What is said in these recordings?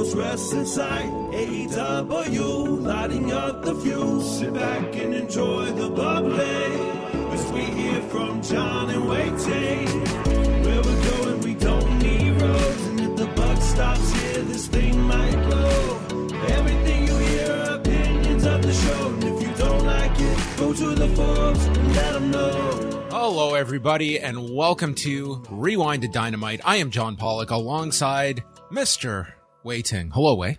Wrestling site. AEW, lighting up the fuse. Sit back and enjoy the bubbly. As we hear from John and Wai Where we're going, we don't need roads. And if the buck stops here, this thing might blow. Everything you hear opinions of the show. And if you don't like it, go to the and let them know. Hello, everybody, and welcome to Rewind-A-Dynamite. I am John Pollock alongside Mr. Wai Ting. Hello, Wai.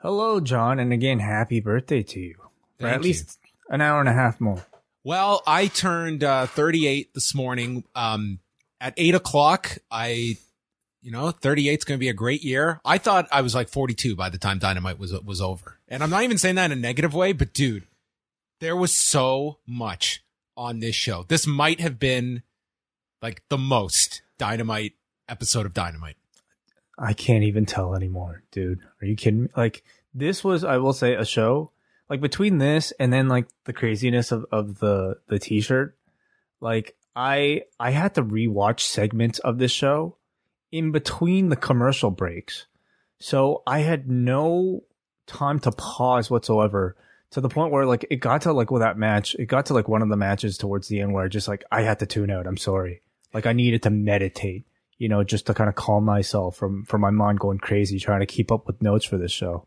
Hello, John, and again, happy birthday to you. For Thank at least an hour and a half more. Well, I turned uh, 38 this morning. Um, at 8 o'clock, I, you know, 38 is going to be a great year. I thought I was like 42 by the time Dynamite was was over. And I'm not even saying that in a negative way, but dude, there was so much on this show. This might have been like the most Dynamite episode of Dynamite. I can't even tell anymore, dude. Are you kidding me? Like this was, I will say, a show. Like between this and then like the craziness of, of the the t shirt, like I I had to rewatch segments of this show in between the commercial breaks. So I had no time to pause whatsoever to the point where like it got to like with that match, it got to like one of the matches towards the end where I just like I had to tune out. I'm sorry. Like I needed to meditate, you know, just to kind of calm myself from from my mind going crazy trying to keep up with notes for this show.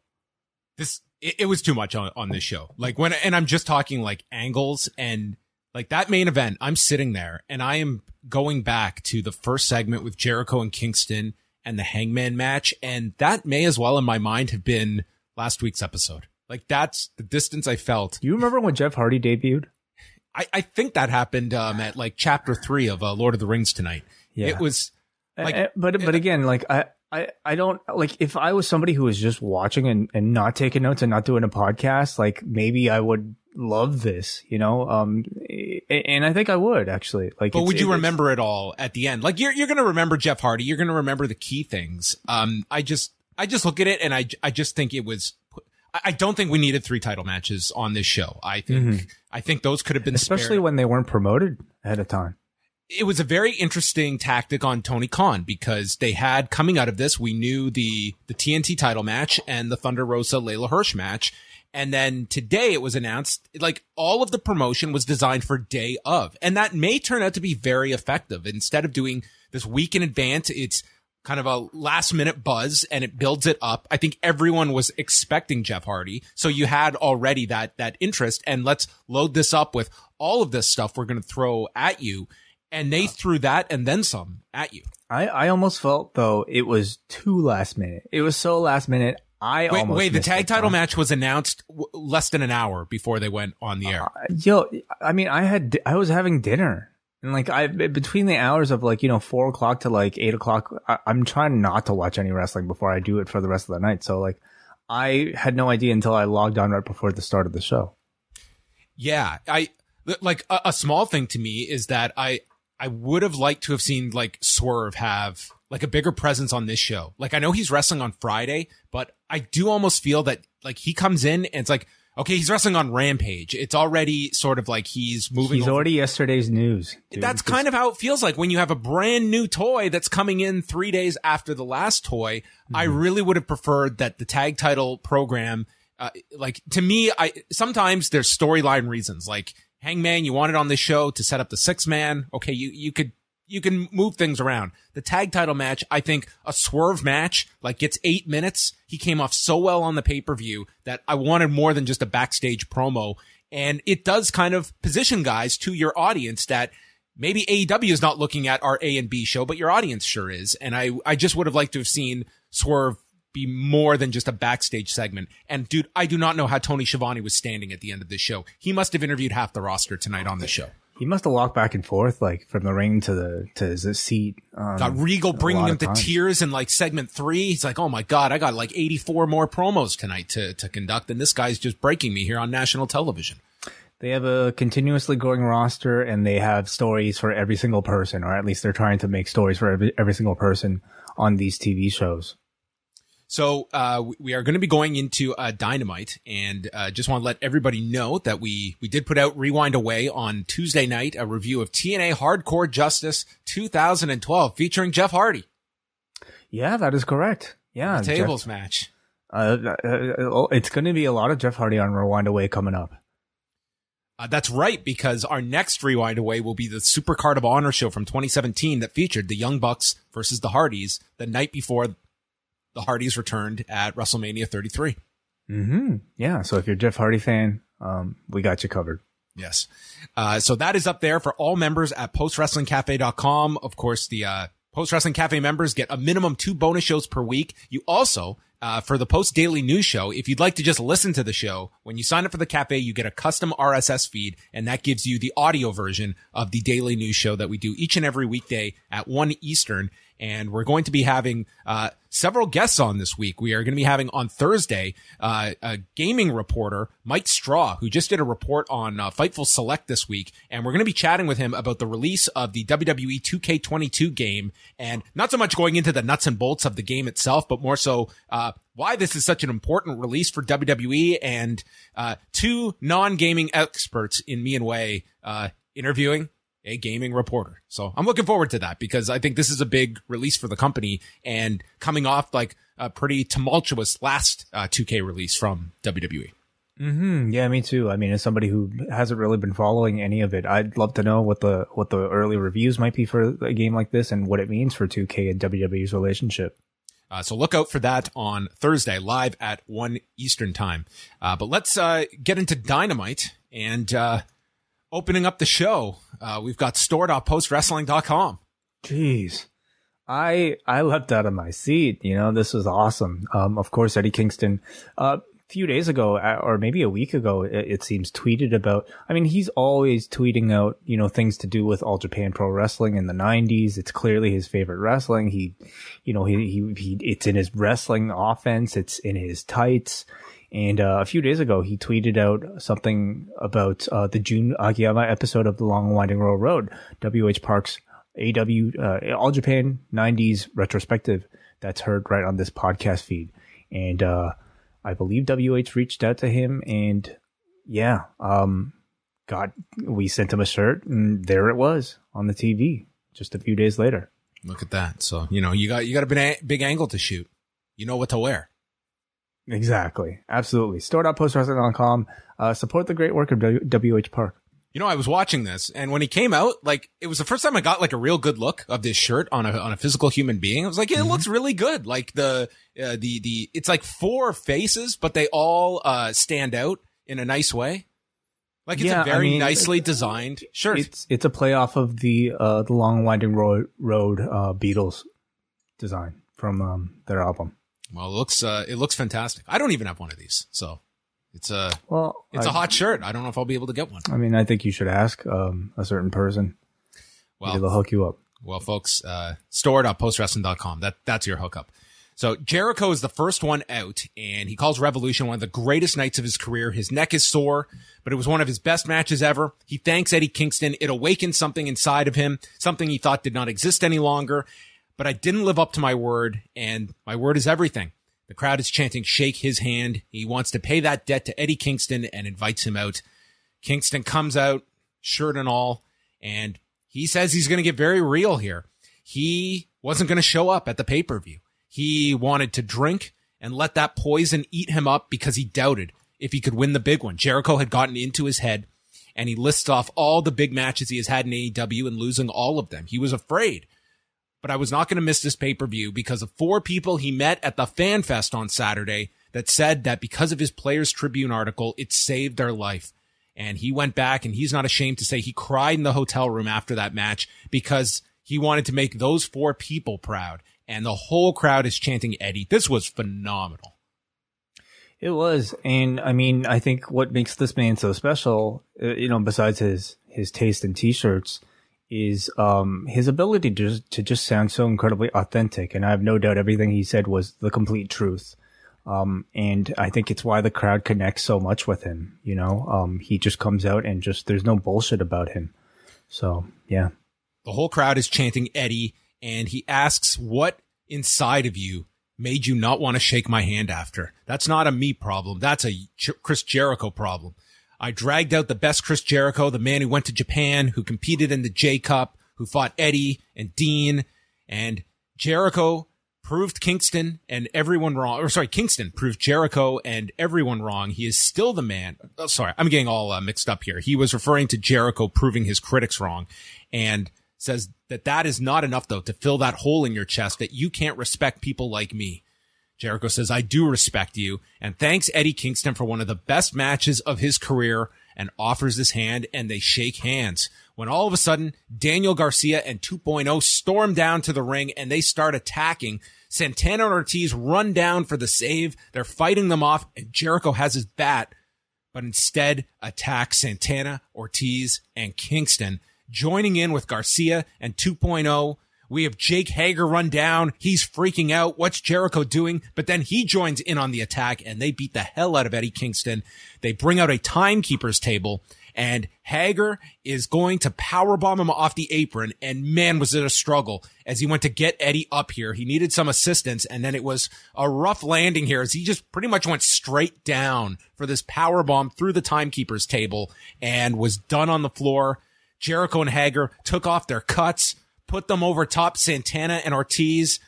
this it, it was too much on, on this show. Like when, and I'm just talking like angles and like that main event. I'm sitting there and I am going back to the first segment with Jericho and Kingston and the Hangman match, and that may as well in my mind have been last week's episode. Like that's the distance I felt. Do you remember when Jeff Hardy debuted? I, I think that happened um, at like chapter three of uh, Lord of the Rings tonight. Yeah. It was like Uh, but but again, like I, I I don't like if I was somebody who was just watching and, and not taking notes and not doing a podcast, like maybe I would love this, you know. Um, and I think I would actually. Like, But would you remember it all at the end? Like you're you're gonna remember Jeff Hardy. You're gonna remember the key things. Um, I just I just look at it and I I just think it was. I don't think we needed three title matches on this show. I think I think those could have been especially spared. when they weren't promoted ahead of time? It was a very interesting tactic on Tony Khan because they had coming out of this, we knew the the TNT title match and the Thunder Rosa Leyla Hirsch match. And then today it was announced like all of the promotion was designed for day of. And that may turn out to be very effective. Instead of doing this week in advance, it's kind of a last minute buzz and it builds it up. I think everyone was expecting Jeff Hardy. So you had already that, that interest and let's load this up with all of this stuff we're going to throw at you. And they threw that and then some at you. I I almost felt though it was too last minute. It was so last minute. I Wait, almost wait, the tag it, title match was announced w- less than an hour before they went on the air. Uh, yo, I mean, I had I was having dinner And like I between the hours of like you know four o'clock to like eight o'clock, I, I'm trying not to watch any wrestling before I do it for the rest of the night. So like I had no idea until I logged on right before the start of the show. Yeah, I like a, a small thing to me is that I I would have liked to have seen like Swerve have like a bigger presence on this show. Like I know he's wrestling on Friday, but I do almost feel that like he comes in and it's like okay, he's wrestling on Rampage. It's already sort of like he's moving. He's over. already yesterday's news. dude. That's kind of how it feels like when you have a brand new toy that's coming in three days after the last toy. I really would have preferred that the tag title program, uh, like to me, I sometimes there's storyline reasons. Like Hangman, you wanted on this show to set up the six man. Okay, you you could you can move things around. The tag title match, I think a swerve match, like gets eight minutes. He came off so well on the pay per view that I wanted more than just a backstage promo. And it does kind of position guys to your audience that maybe AEW is not looking at our A and B show, but your audience sure is. And I, I just would have liked to have seen Swerve be more than just a backstage segment. And dude, I do not know how Tony Schiavone was standing at the end of this show. He must have interviewed half the roster tonight on the show. He must have walked back and forth like from the ring to the to his seat. Um, Got Regal bringing him to times. tears in like segment three. He's like, "Oh my god, I got like 84 more promos tonight to to conduct, and this guy's just breaking me here on national television." They have a continuously growing roster, and they have stories for every single person, or at least they're trying to make stories for every every single person on these TV shows. So uh, we- are going to be going into uh, Dynamite, and uh, just want to let everybody know that we we did put out Rewind Away on Tuesday night, a review of TNA Hardcore Justice 2012 featuring Jeff Hardy, Yeah, that is correct. Yeah, the Jeff- tables match. uh, uh, uh, it's going to be a lot of Jeff Hardy on Rewind Away coming up. Uh, that's right, because our next Rewind Away will be the Super Card of Honor show from 2017 that featured the Young Bucks versus the Hardys the night before the Hardys returned at WrestleMania 33. hmm Yeah, so if you're a Jeff Hardy fan, um, we got you covered. Yes. Uh, so that is up there for all members at postwrestlingcafe.com. Of course, the, uh, Post Wrestling Cafe members get a minimum two bonus shows per week. You also, uh, for the Post Daily News Show, if you'd like to just listen to the show, when you sign up for the cafe, you get a custom RSS feed, and that gives you the audio version of the Daily News Show that we do each and every weekday at 1 Eastern. And we're going to be having, uh, several guests on this week. We are going to be having on Thursday, uh, a gaming reporter, Mike Straw, who just did a report on uh, Fightful Select this week. And we're going to be chatting with him about the release of the WWE 2K22 game and not so much going into the nuts and bolts of the game itself, but more so, uh, why this is such an important release for WWE and, uh, two non-gaming experts in me and Wai, uh, interviewing a gaming reporter. So I'm looking forward to that because I think this is a big release for the company and coming off like a pretty tumultuous last uh, 2K release from. WWE. hmm Yeah, me too. I mean, as somebody who hasn't really been following any of it, I'd love to know what the what the early reviews might be for a game like this and what it means for 2K and WWE's relationship. Uh, so look out for that on Thursday live at 1 Eastern time. Uh, but let's uh, get into Dynamite and uh, opening up the show. Uh, we've got store.postwrestling.com. Jeez. I I leapt out of my seat. You know, this was awesome. Um, of course, Eddie Kingston, uh, a few days ago, uh, or maybe a week ago, it, it seems, tweeted about. I mean, he's always tweeting out, you know, things to do with All Japan Pro Wrestling in the '90s. It's clearly his favorite wrestling. He, you know, he he, he it's in his wrestling offense. It's in his tights. And uh, a few days ago, he tweeted out something about uh, the Jun Akiyama episode of The Long and Winding Road Road, WH Park's AW uh, All Japan 90s retrospective that's heard right on this podcast feed. And uh, I believe WH reached out to him and yeah, um, got we sent him a shirt and there it was on the TV just a few days later. Look at that. So, you know, you got, you got a big angle to shoot. You know what to wear. Exactly. Absolutely. Store.postwrestling.com. Uh, support the great work of w- WH Park. You know, I was watching this and when he came out, like it was the first time I got like a real good look of this shirt on a, on a physical human being. I was like, yeah, it looks really good. Like the, uh, the, the, it's like four faces, but they all, uh, stand out in a nice way. Like it's Yeah, a I very mean, nicely designed shirt. It's it's a playoff of the uh the long winding road road uh Beatles design from um their album. Well, it looks, uh, it looks fantastic. I don't even have one of these. So it's a, Well, it's a a hot shirt. I don't know if I'll be able to get one. I mean, I think you should ask um a certain person. Well, they'll hook you up. Well, folks, uh, store.postwrestling.com. That, that's your hookup. So Jericho is the first one out and he calls Revolution one of the greatest nights of his career. His neck is sore, but it was one of his best matches ever. He thanks Eddie Kingston. It awakened something inside of him, something he thought did not exist any longer. But I didn't live up to my word and my word is everything. The crowd is chanting, shake his hand. He wants to pay that debt to Eddie Kingston and invites him out. Kingston comes out, shirt and all, and he says he's going to get very real here. He wasn't going to show up at the pay per view. He wanted to drink and let that poison eat him up because he doubted if he could win the big one. Jericho had gotten into his head and he lists off all the big matches he has had in AEW and losing all of them. He was afraid. But I was not going to miss this pay per view because of four people he met at the Fan Fest on Saturday that said that because of his Players Tribune article, it saved their life. And he went back and he's not ashamed to say he cried in the hotel room after that match because he wanted to make those four people proud. And the whole crowd is chanting Eddie. This was phenomenal. It was, and I mean, I think what makes this man so special, uh, you know, besides his his taste in t-shirts, is um his ability to just, to just sound so incredibly authentic. And I have no doubt everything he said was the complete truth. Um, and I think it's why the crowd connects so much with him. You know, um, he just comes out and just there's no bullshit about him. So yeah, The whole crowd is chanting Eddie and he asks what inside of you made you not want to shake my hand after. That's not a me problem. That's a Ch- Chris Jericho problem. I dragged out the best Chris Jericho, the man who went to Japan, who competed in the J Cup, who fought Eddie and Dean and Jericho proved Kingston and everyone wrong. Or sorry, Kingston proved Jericho and everyone wrong. He is still the man. Oh, sorry, I'm getting all uh, mixed up here. He was referring to Jericho proving his critics wrong and says that that is not enough though to fill that hole in your chest that you can't respect people like me. Jericho says, I do respect you and thanks Eddie Kingston for one of the best matches of his career and offers his hand and they shake hands. When all of a sudden, Daniel Garcia and 2.0 storm down to the ring and they start attacking. Santana and Ortiz run down for the save. They're fighting them off and Jericho has his bat, but instead attacks Santana, Ortiz, and Kingston, joining in with Garcia and 2.0. We have Jake Hager run down. He's freaking out. What's Jericho doing? But then he joins in on the attack and they beat the hell out of Eddie Kingston. They bring out a timekeeper's table and Hager is going to powerbomb him off the apron. And man, was it a struggle as he went to get Eddie up here. He needed some assistance. And then it was a rough landing here as he just pretty much went straight down for this powerbomb through the timekeeper's table and was done on the floor. Jericho and Hager took off their cuts, put them over top Santana and Ortiz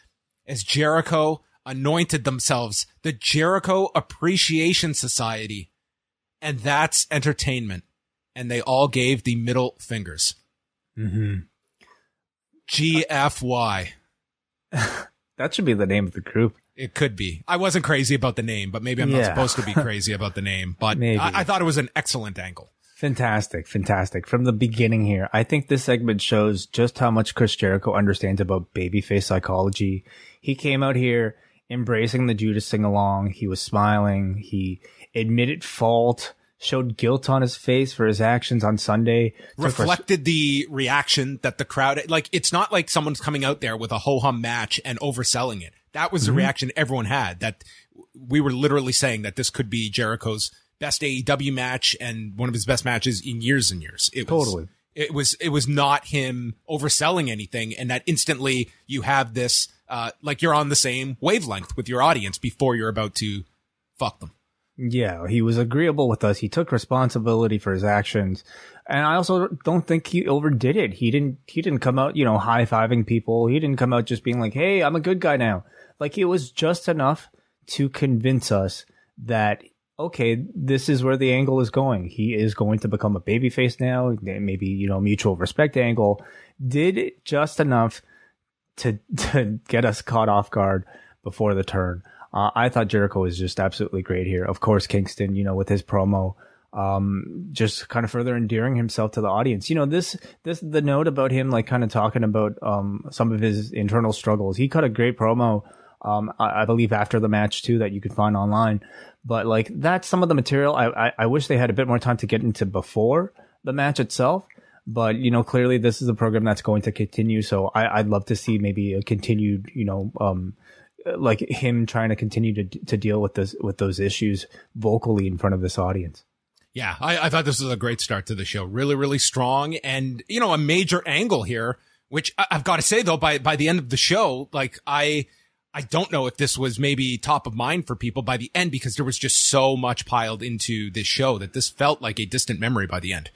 as Jericho anointed themselves the Jericho Appreciation Society. And that's entertainment. And they all gave the middle fingers. mm-hmm. GFY. that should be the name of the group. It could be. I wasn't crazy about the name, but maybe I'm not supposed to be crazy about the name. But. I, I thought it was an excellent angle. Fantastic, fantastic. From the beginning here, I think this segment shows just how much Chris Jericho understands about babyface psychology. He came out here embracing the Judas sing along. He was smiling. He admitted fault, showed guilt on his face for his actions on Sunday. reflected the reaction that the crowd like it's not like someone's coming out there with a ho hum match and overselling it. That was the mm-hmm. reaction everyone had that we were literally saying that this could be Jericho's best AEW match and one of his best matches in years and years. It was, Totally. It was it was not him overselling anything and that instantly you have this uh like you're on the same wavelength with your audience before you're about to fuck them. Yeah, he was agreeable with us. He took responsibility for his actions. And I also don't think he overdid it. He didn't he didn't come out, you know, high-fiving people. He didn't come out just being like, "Hey, I'm a good guy now." Like it was just enough to convince us that okay, this is where the angle is going. He is going to become a babyface now, maybe, you know, mutual respect angle. Did just enough to to get us caught off guard before the turn. Uh, I thought Jericho was just absolutely great here. Of course, Kingston, you know, with his promo, um, just kind of further endearing himself to the audience. You know, this, this, the note about him, like kind of talking about, um, some of his internal struggles. He cut a great promo, um, I, I believe after the match too, that you could find online. But like, that's some of the material I, I, I wish they had a bit more time to get into before the match itself. But you know, clearly this is a program that's going to continue. So I, would love to see maybe a continued, you know, um, like him trying to continue to to deal with this with those issues vocally in front of this audience. Yeah, I, I thought this was a great start to the show. Really, really strong, and you know, a major angle here. Which I've got to say though, by by the end of the show, like I. I don't know if this was maybe top of mind for people by the end because there was just so much piled into this show that this felt like a distant memory by the end.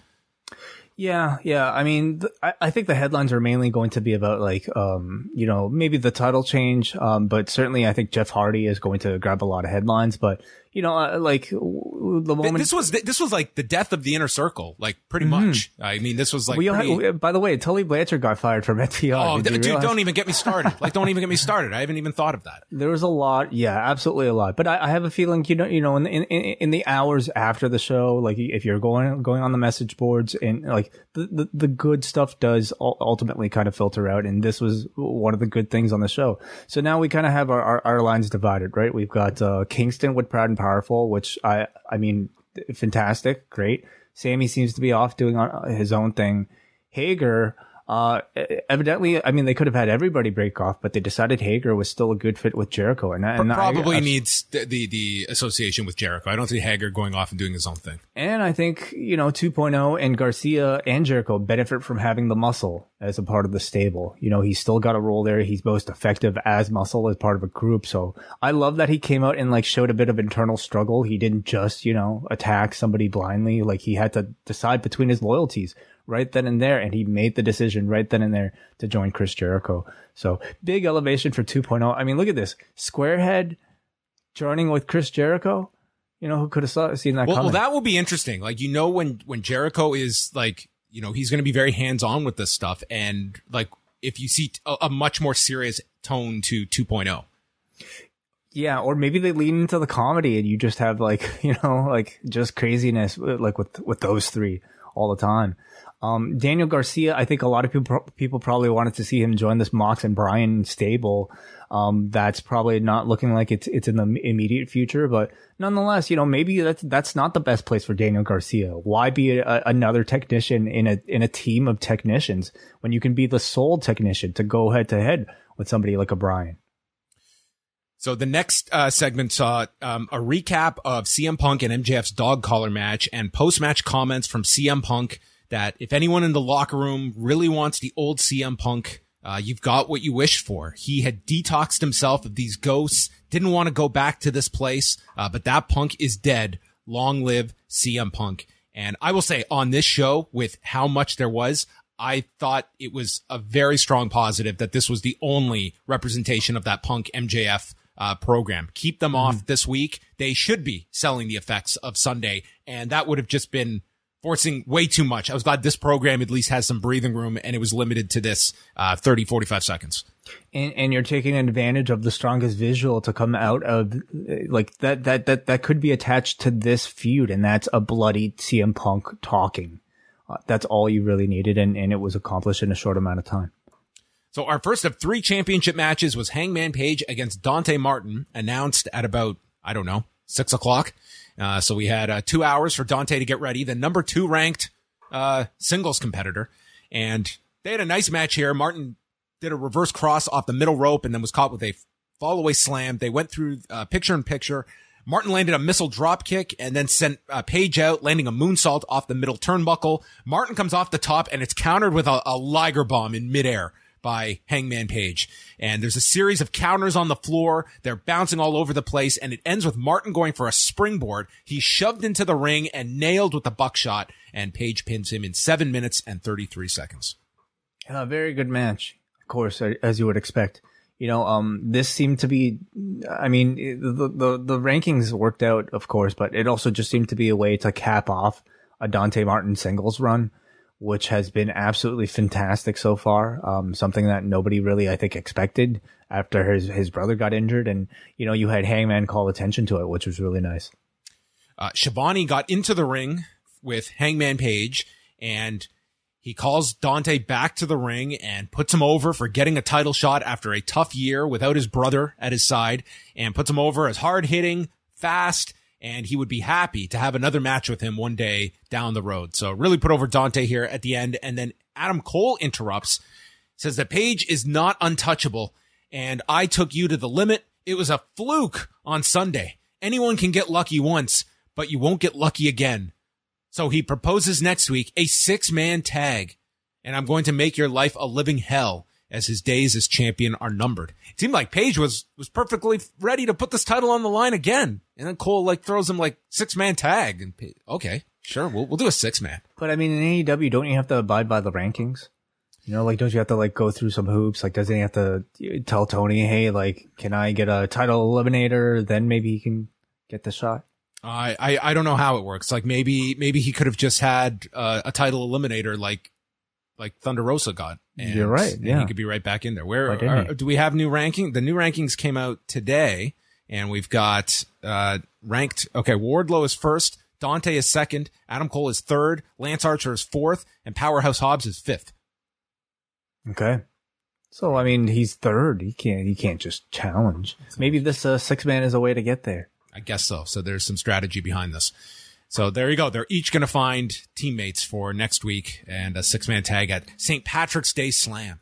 Yeah, yeah. I mean, th- I, I, think the headlines are mainly going to be about like, um, you know, maybe the title change. Um, but certainly I think Jeff Hardy is going to grab a lot of headlines. But you know, uh, like the moment this was this was like the death of the inner circle, like pretty mm-hmm. much. I mean, this was like. We pretty... had, by the way, Tully Blanchard got fired from FTR. Oh, dude, don't even get me started. like, don't even get me started. I haven't even thought of that. There was a lot, yeah, absolutely a lot. But I, I have a feeling, you know, you know, in, in in the hours after the show, like if you're going going on the message boards and like the the, the good stuff does ultimately kind of filter out, and this was one of the good things on the show. So now we kind of have our, our, our lines divided, right? We've got uh, Kingston with Proud and powerful, which I, I mean, fantastic, great. Sammy seems to be off doing his own thing. Hager, uh, evidently, I mean, they could have had everybody break off, but they decided Hager was still a good fit with Jericho, and, and probably I, I, needs the, the, the association with Jericho. I don't see Hager going off and doing his own thing. And I think you know 2.0 and Garcia and Jericho benefit from having the muscle as a part of the stable. You know, he's still got a role there. He's most effective as muscle as part of a group. So I love that he came out and like showed a bit of internal struggle. He didn't just you know attack somebody blindly. Like he had to decide between his loyalties right then and there. And he made the decision right then and there to join Chris Jericho. So big elevation for 2.0. I mean, look at this squarehead joining with Chris Jericho. You know, who could have saw, seen that well, well, that will be interesting. Like, you know, when, when Jericho is like, you know, he's going to be very hands on with this stuff. And like, if you see a, a much more serious tone to 2.0. Yeah, or maybe they lean into the comedy and you just have like, you know, like just craziness like with with those three all the time. Um, Daniel Garcia, I think a lot of people people probably wanted to see him join this Mox and Brian stable. Um, that's probably not looking like it's it's in the immediate future, but nonetheless, you know, maybe that's that's not the best place for Daniel Garcia. Why be a, another technician in a in a team of technicians when you can be the sole technician to go head to head with somebody like a Brian? So the next uh, segment saw um, a recap of CM Punk and MJF's dog collar match and post match comments from CM Punk that if anyone in the locker room really wants the old CM Punk, uh, you've got what you wished for. He had detoxed himself of these ghosts, didn't want to go back to this place, uh, but that Punk is dead. Long live CM Punk. And I will say on this show, with how much there was, I thought it was a very strong positive that this was the only representation of that Punk MJF uh, program. Keep them mm-hmm. off this week. They should be selling the effects of Sunday, and that would have just been forcing way too much. I was glad this program at least has some breathing room and it was limited to this uh, 30, 45 seconds. And, and you're taking advantage of the strongest visual to come out of like that, that, that, that could be attached to this feud. And that's a bloody CM Punk talking. Uh, that's all you really needed. And, and it was accomplished in a short amount of time. So our first of three championship matches was Hangman Page against Dante Martin announced at about, I don't know, six o'clock. Uh, so we had uh, two hours for Dante to get ready, the number two ranked uh, singles competitor. And they had a nice match here. Martin did a reverse cross off the middle rope and then was caught with a fall away slam. They went through uh, picture in picture. Martin landed a missile drop kick and then sent uh, Page out, landing a moonsault off the middle turnbuckle. Martin comes off the top and it's countered with a, a Liger bomb in midair by Hangman Page. And there's a series of counters on the floor. They're bouncing all over the place and it ends with Martin going for a springboard. He's shoved into the ring and nailed with a buckshot and Page pins him in seven minutes and 33 seconds. A very good match, of course, as you would expect. You know, um, this seemed to be, I mean, the, the, the rankings worked out, of course, but it also just seemed to be a way to cap off a Dante Martin singles run which has been absolutely fantastic so far. Um, something that nobody really, I think, expected after his, his brother got injured. And, you know, you had Hangman call attention to it, which was really nice. Uh, Schiavone got into the ring with Hangman Page and he calls Dante back to the ring and puts him over for getting a title shot after a tough year without his brother at his side and puts him over as hard hitting, fast, and he would be happy to have another match with him one day down the road. So really put over Dante here at the end. And then Adam Cole interrupts, says that Page is not untouchable. And I took you to the limit. It was a fluke on Sunday. Anyone can get lucky once, but you won't get lucky again. So he proposes next week a six man tag and I'm going to make your life a living hell as his days as champion are numbered. It seemed like Page was was perfectly ready to put this title on the line again, and then Cole like throws him like six man tag, and Page, okay, sure, we'll we'll do a six man. But I mean, in AEW, don't you have to abide by the rankings? You know, like, don't you have to like go through some hoops? Like, doesn't he have to tell Tony, hey, like, can I get a title eliminator? Then maybe he can get the shot. I, I, I don't know how it works. Like maybe, maybe he could have just had uh, a title eliminator like like Thunder Rosa got. And, You're right. Yeah, he could be right back in there. Where are, do we have new ranking? The new rankings came out today, and we've got uh, ranked. Okay, Wardlow is first. Dante is second. Adam Cole is third. Lance Archer is fourth, and Powerhouse Hobbs is fifth. Okay. So I mean, he's third. He can't. He can't just challenge. Maybe this uh, six man is a way to get there. I guess so. So there's some strategy behind this. So there you go. They're each going to find teammates for next week and a six man tag at St. Patrick's Day Slam.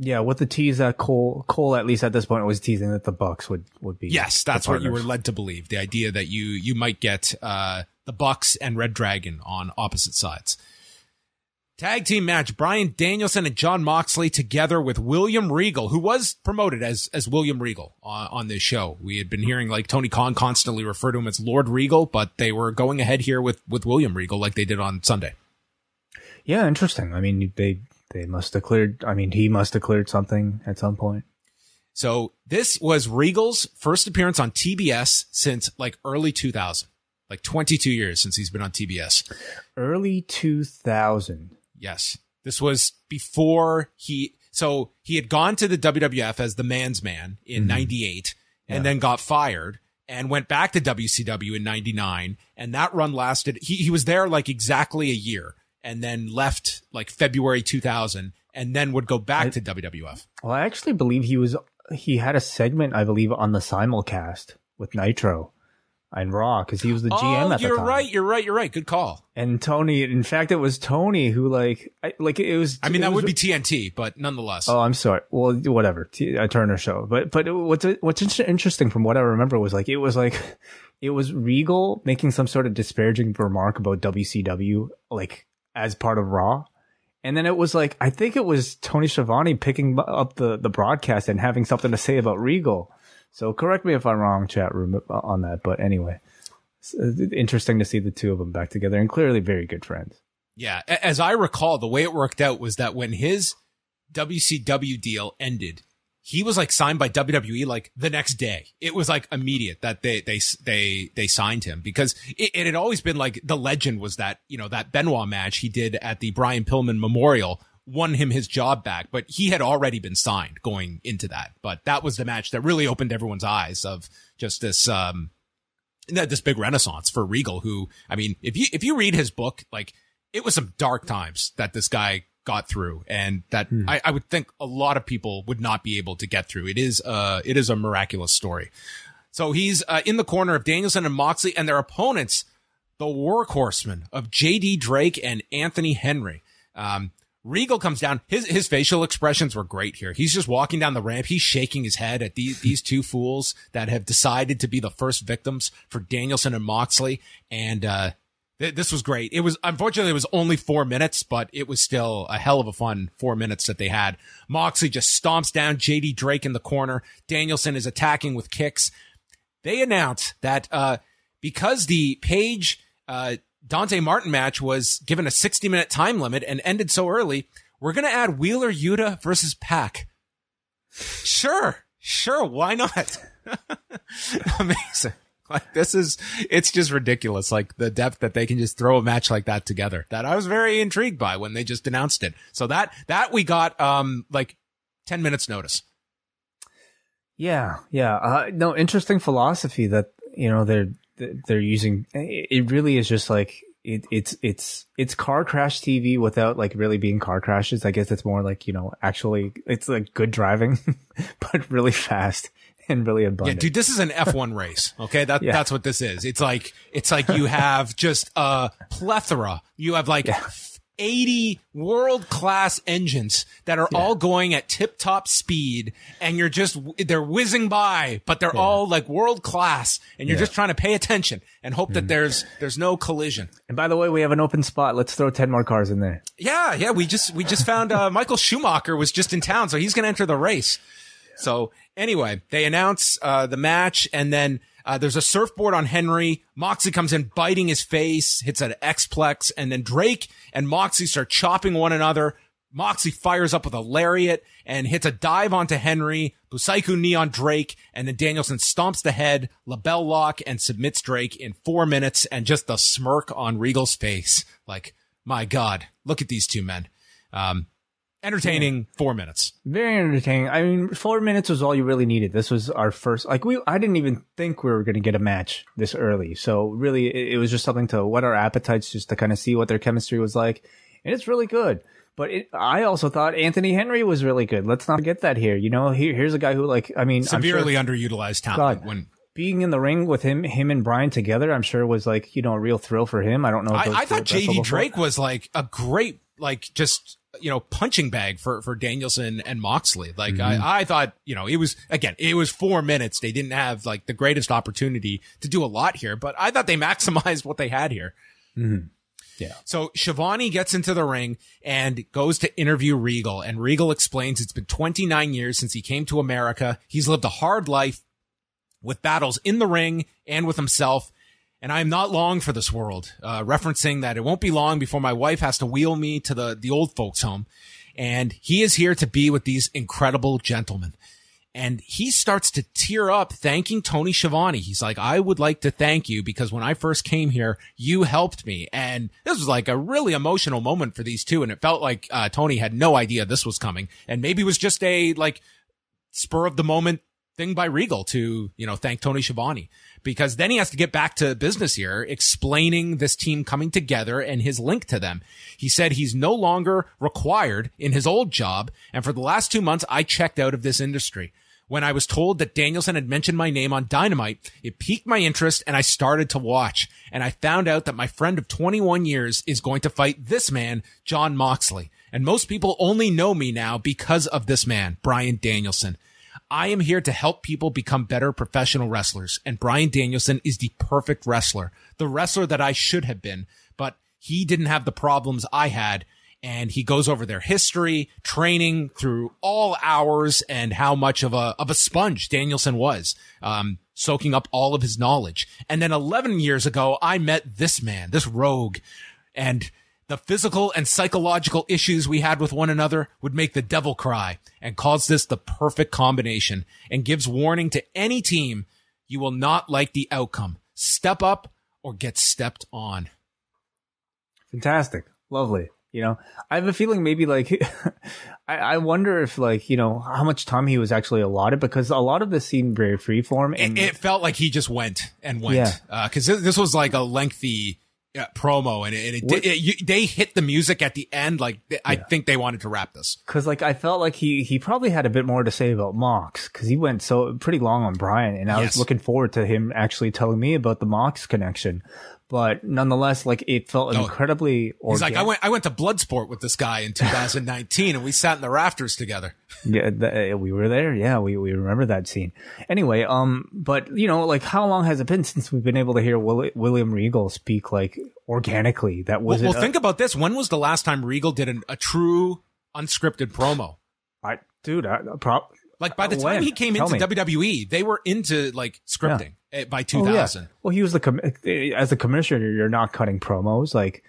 Yeah, with the tease that Cole, Cole at least at this point was teasing that the Bucks would would be. Yes, that's what you were led to believe. The idea that you you might get uh, the Bucks and Red Dragon on opposite sides. Tag team match, Brian Danielson and Jon Moxley together with William Regal, who was promoted as, as William Regal on, on this show. We had been hearing like Tony Khan constantly refer to him as Lord Regal, but they were going ahead here with, with William Regal like they did on Sunday. Yeah, interesting. I mean, they, they must have cleared, I mean, he must have cleared something at some point. So this was Regal's first appearance on TBS since like early 2000, like 22 years since he's been on TBS. Early 2000. Yes. This was before he, so he had gone to the WWF as the man's man in mm-hmm. 98 and yeah. then got fired and went back to WCW in 99. And that run lasted, he, he was there like exactly a year and then left like February 2000 and then would go back I, to WWF. Well, I actually believe he was, he had a segment, I believe, on the simulcast with Nitro and Raw because he was the GM oh, at the you're time. right. You're right. You're right. Good call. And Tony, in fact, it was Tony who like, I, like it was. I mean, that was, would be TNT, but nonetheless. Oh, I'm sorry. Well, whatever. T- a Turner show, but but what's what's interesting from what I remember was like it was like it was Regal making some sort of disparaging remark about WCW, like as part of Raw. And then it was like I think it was Tony Schiavone picking up the the broadcast and having something to say about Regal. So correct me if I'm wrong, chat room uh, on that. But anyway, uh, interesting to see the two of them back together and clearly very good friends. Yeah. As I recall, the way it worked out was that when his WCW deal ended, he was like signed by WWE like the next day. It was like immediate that they they they they signed him because it, it, had always been like the legend was that you know that Benoit match he did at the Brian Pillman Memorial won him his job back, but he had already been signed going into that. But that was the match that really opened everyone's eyes of just this, um, this big renaissance for Regal, who, I mean, if you, if you read his book, like it was some dark times that this guy got through and that hmm. I, I would think a lot of people would not be able to get through. It is, uh, it is a miraculous story. So he's, uh, in the corner of Danielson and Moxley and their opponents, the workhorsemen of JD Drake and Anthony Henry. Um, Regal comes down. His his facial expressions were great here. He's just walking down the ramp. He's shaking his head at these these two fools that have decided to be the first victims for Danielson and Moxley. And uh, th- this was great. It was unfortunately it was only four minutes, but it was still a hell of a fun four minutes that they had. Moxley just stomps down JD Drake in the corner. Danielson is attacking with kicks. They announce that uh, because the Page uh, Dante Martin match was given a 60 minute time limit and ended so early, we're going to add Wheeler Yuta versus Pac. Sure. Sure. Why not? Amazing. Like this is, it's just ridiculous. Like the depth that they can just throw a match like that together that I was very intrigued by when they just announced it. So that, that we got, um, like 10 minutes notice. Yeah. Yeah. Uh, no, interesting philosophy that, you know, they're, they're using it really is just like it, it's it's it's car crash TV without like really being car crashes. I guess it's more like you know actually it's like good driving, but really fast and really abundant. Yeah, dude, this is an F1 race. Okay. That, Yeah. that's what this is. It's like, it's like you have just a plethora. You have like 80 world class engines that are all going at tip top speed and you're just, they're whizzing by, but they're all like world class and you're just trying to pay attention and hope Mm. that there's, there's no collision. and by the way, we have an open spot. Let's throw 10 more cars in there. Yeah, yeah. We just we just found uh, Michael Schumacher was just in town, so he's going to enter the race. So anyway, they announce uh, the match, and then uh, there's a surfboard on Henry. Moxie comes in, biting his face, hits an X-plex, and then Drake and Moxie start chopping one another. Moxie fires up with a lariat and hits a dive onto Henry, Busaiku knee on Drake, and then Danielson stomps the head, label lock, and submits Drake in four minutes, and just the smirk on Regal's face. Like, my God, look at these two men. Um, entertaining four minutes. Very entertaining. I mean, four minutes was all you really needed. This was our first, like we, I didn't even think we were going to get a match this early. So really, it, it was just something to whet our appetites, just to kind of see what their chemistry was like. And it's really good. But it, I also thought Anthony Henry was really good. Let's not forget that here. You know, here, here's a guy who like, I mean, I'm sure Severely underutilized talent. God. When being in the ring with him, him and Brian together, I'm sure was like, you know, a real thrill for him. I don't know. I, I thought JD. Drake was like a great, like just you know, punching bag for for Danielson and Moxley. Like Mm-hmm. I, I thought, you know, it was again, it was four minutes. They didn't have like the greatest opportunity to do a lot here, but I thought they maximized what they had here. Yeah. So Schiavone gets into the ring and goes to interview Regal, and Regal explains it's been 29 years since he came to America. He's lived a hard life with battles in the ring and with himself. And I am not long for this world, uh, referencing that it won't be long before my wife has to wheel me to the, the old folks home. And he is here to be with these incredible gentlemen. And he starts to tear up thanking Tony Schiavone. He's like, I would like to thank you because when I first came here, you helped me. And this was like a really emotional moment for these two. And it felt like, uh, Tony had no idea this was coming and maybe was just a like spur of the moment thing by Regal to, you know, thank Tony Schiavone because then he has to get back to business here, explaining this team coming together and his link to them. He said he's no longer required in his old job. And for the last two months, I checked out of this industry. When I was told that Danielson had mentioned my name on Dynamite, it piqued my interest and I started to watch. And I found out that my friend of 21 years is going to fight this man, Jon Moxley. And most people only know me now because of this man, Brian Danielson. I am here to help people become better professional wrestlers. And Brian Danielson is the perfect wrestler, the wrestler that I should have been, but he didn't have the problems I had. And he goes over their history, training through all hours and how much of a, of a sponge Danielson was, um, soaking up all of his knowledge. And then 11 years ago, I met this man, this rogue and the physical and psychological issues we had with one another would make the devil cry and calls this the perfect combination and gives warning to any team you will not like the outcome. Step up or get stepped on. Fantastic. Lovely. You know, I have a feeling maybe like, I, I wonder if like, you know, how much time he was actually allotted because a lot of this seemed very freeform. It, And it felt like he just went and went. Yeah. Uh, cause this, this was like a lengthy uh, promo and it, and it, did, it you, they hit the music at the end. Like I think they wanted to wrap this. Cause like I felt like he he probably had a bit more to say about Mox because he went so pretty long on Brian, and I Yes. was looking forward to him actually telling me about the Mox connection. But nonetheless, like it felt Oh. incredibly. He's like. I went, I went to Bloodsport with this guy in 2019 and we sat in the rafters together. Yeah, th- uh, we were there. Yeah, we, we remember that scene. Anyway, um, but you know, like how long has it been since we've been able to hear Will- William Regal speak like organically? That was well, well, think about this. When was the last time Regal did an, a true unscripted promo? I, dude, I, pro- Like by the Uh, time when? he came Tell into me. WWE, they were into like scripting eh, by Oh, yeah. 2000. Well, he was the com- as the commissioner. You're not cutting promos. Like,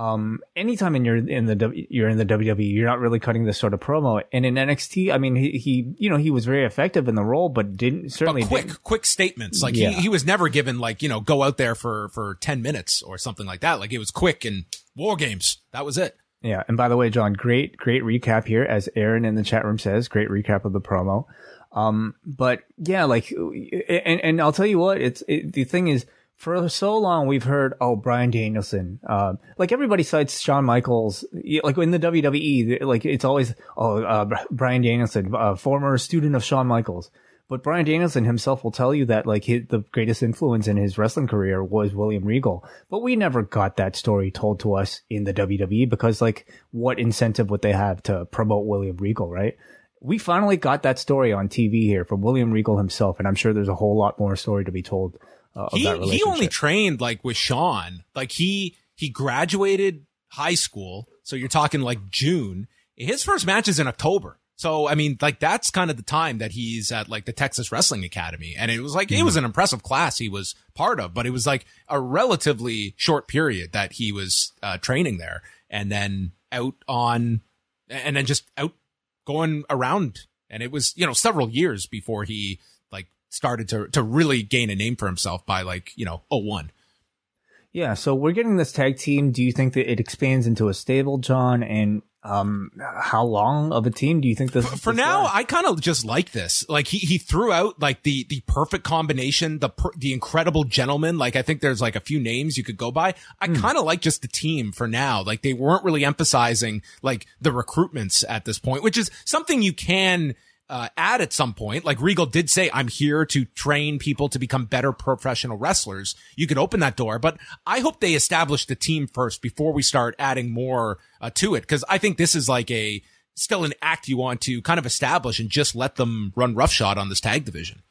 um, anytime in your in the you're in the WWE, you're not really cutting this sort of promo. And in NXT, I mean, he, he you know he was very effective in the role, but didn't certainly But quick, didn't- quick statements. Like Yeah. he, he was never given like, you know, go out there for, for 10 minutes or something like that. Like it was quick and war games. That was it. Yeah. And by the way, John, great, great recap here, as Aaron in the chat room says, great recap of the promo. Um, but yeah, like, and, and I'll tell you what, it's, it, the thing is, for so long we've heard, oh, Brian Danielson, uh, like everybody cites Shawn Michaels, like in the WWE, like it's always, oh, uh, Brian Danielson, uh, former student of Shawn Michaels. But Brian Danielson himself will tell you that like his, the greatest influence in his wrestling career was William Regal. But we never got that story told to us in the WWE because like what incentive would they have to promote William Regal, right? We finally got that story on TV here from William Regal himself, and I'm sure there's a whole lot more story to be told. Uh, he he only trained like with Shawn, Like he he graduated high school, so you're talking like June. His first match is in October. So, I mean, like that's kind of the time that he's at like the Texas Wrestling Academy. And it was like, mm. it was an impressive class he was part of, but it was like a relatively short period that he was uh, training there and then out on, and then just out going around. And it was, you know, several years before he like started to, to really gain a name for himself by like, you know, 01. Yeah, so we're getting this tag team. Do you think that it expands into a stable, John? And um, how long of a team do you think this? For, for now? I kind of just like this. Like he he threw out like the the perfect combination, the per, the incredible gentleman. Like I think there's like a few names you could go by. I mm. kind of like just the team for now. Like they weren't really emphasizing like the recruitments at this point, which is something you can uh, add at some point. Like Regal did say, I'm here to train people to become better professional wrestlers. You could open that door, but I hope they establish the team first before we start adding more uh, to it. Cause I think this is like a still an act you want to kind of establish and just let them run roughshod on this tag division.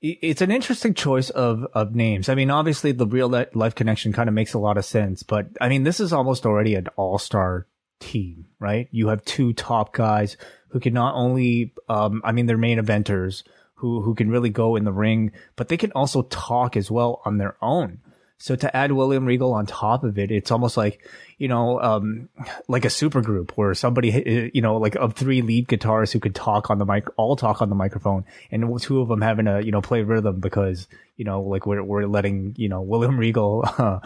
It's an interesting choice of, of names. I mean, obviously the real life connection kind of makes a lot of sense, but I mean, this is almost already an all star team, right? You have two top guys who can not only, um, I mean, they're main eventers who, who can really go in the ring, but they can also talk as well on their own. So to add William Regal on top of it, it's almost like, you know, um, like a super group where somebody, you know, like of three lead guitarists who could talk on the mic, all talk on the microphone and two of them having to, you know, play rhythm because, you know, like we're, we're letting, you know, William Regal, uh,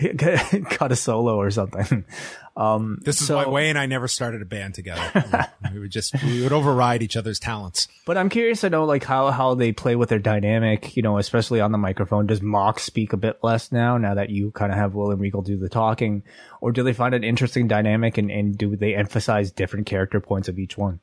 cut a solo or something. Um, this is so, why Wai and I never started a band together. we would just, we would override each other's talents. But I'm curious to know like how, how they play with their dynamic, you know, especially on the microphone. Does Mox speak a bit less now, now that you kind of have William Regal do the talking? Or do they find an interesting dynamic and, and do they emphasize different character points of each one?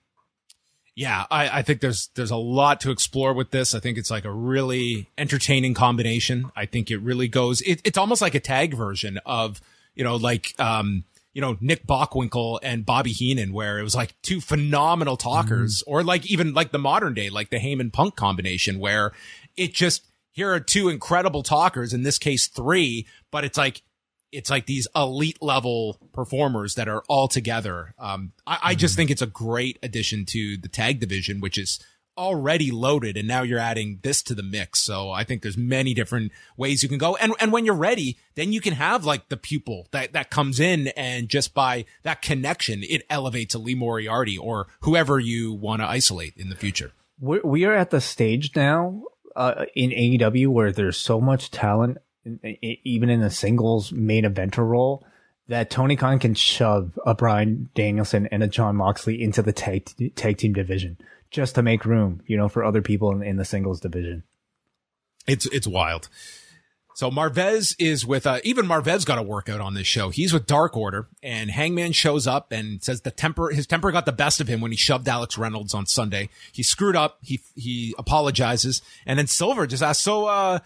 Yeah, I, I think there's there's a lot to explore with this. I think it's like a really entertaining combination. I think it really goes. It, it's almost like a tag version of you know like um you know, Nick Bockwinkel and Bobby Heenan, where it was like two phenomenal talkers, mm-hmm. or like even like the modern day, like the Heyman Punk combination, where it just, here are two incredible talkers, in this case, three, but it's like, it's like these elite level performers that are all together. Um, I, I just mm-hmm. think it's a great addition to the tag division, which is already loaded and now you're adding this to the mix. So I think there's many different ways you can go. And, and when you're ready, then you can have like the pupil that, that comes in and just by that connection, it elevates a Lee Moriarty or whoever you want to isolate in the future. We're, we are at the stage now, uh, in AEW where there's so much talent, even in the singles main eventer role that Tony Khan can shove a Bryan Danielson and a Jon Moxley into the tag, tag team division just to make room, you know, for other people in, in the singles division. It's it's wild. So Marvez is with uh, even Marvez got a workout on this show. He's with Dark Order, and Hangman shows up and says the temper his temper got the best of him when he shoved Alex Reynolds on Sunday. He screwed up. He he apologizes, and then Silver just asks, "So, uh,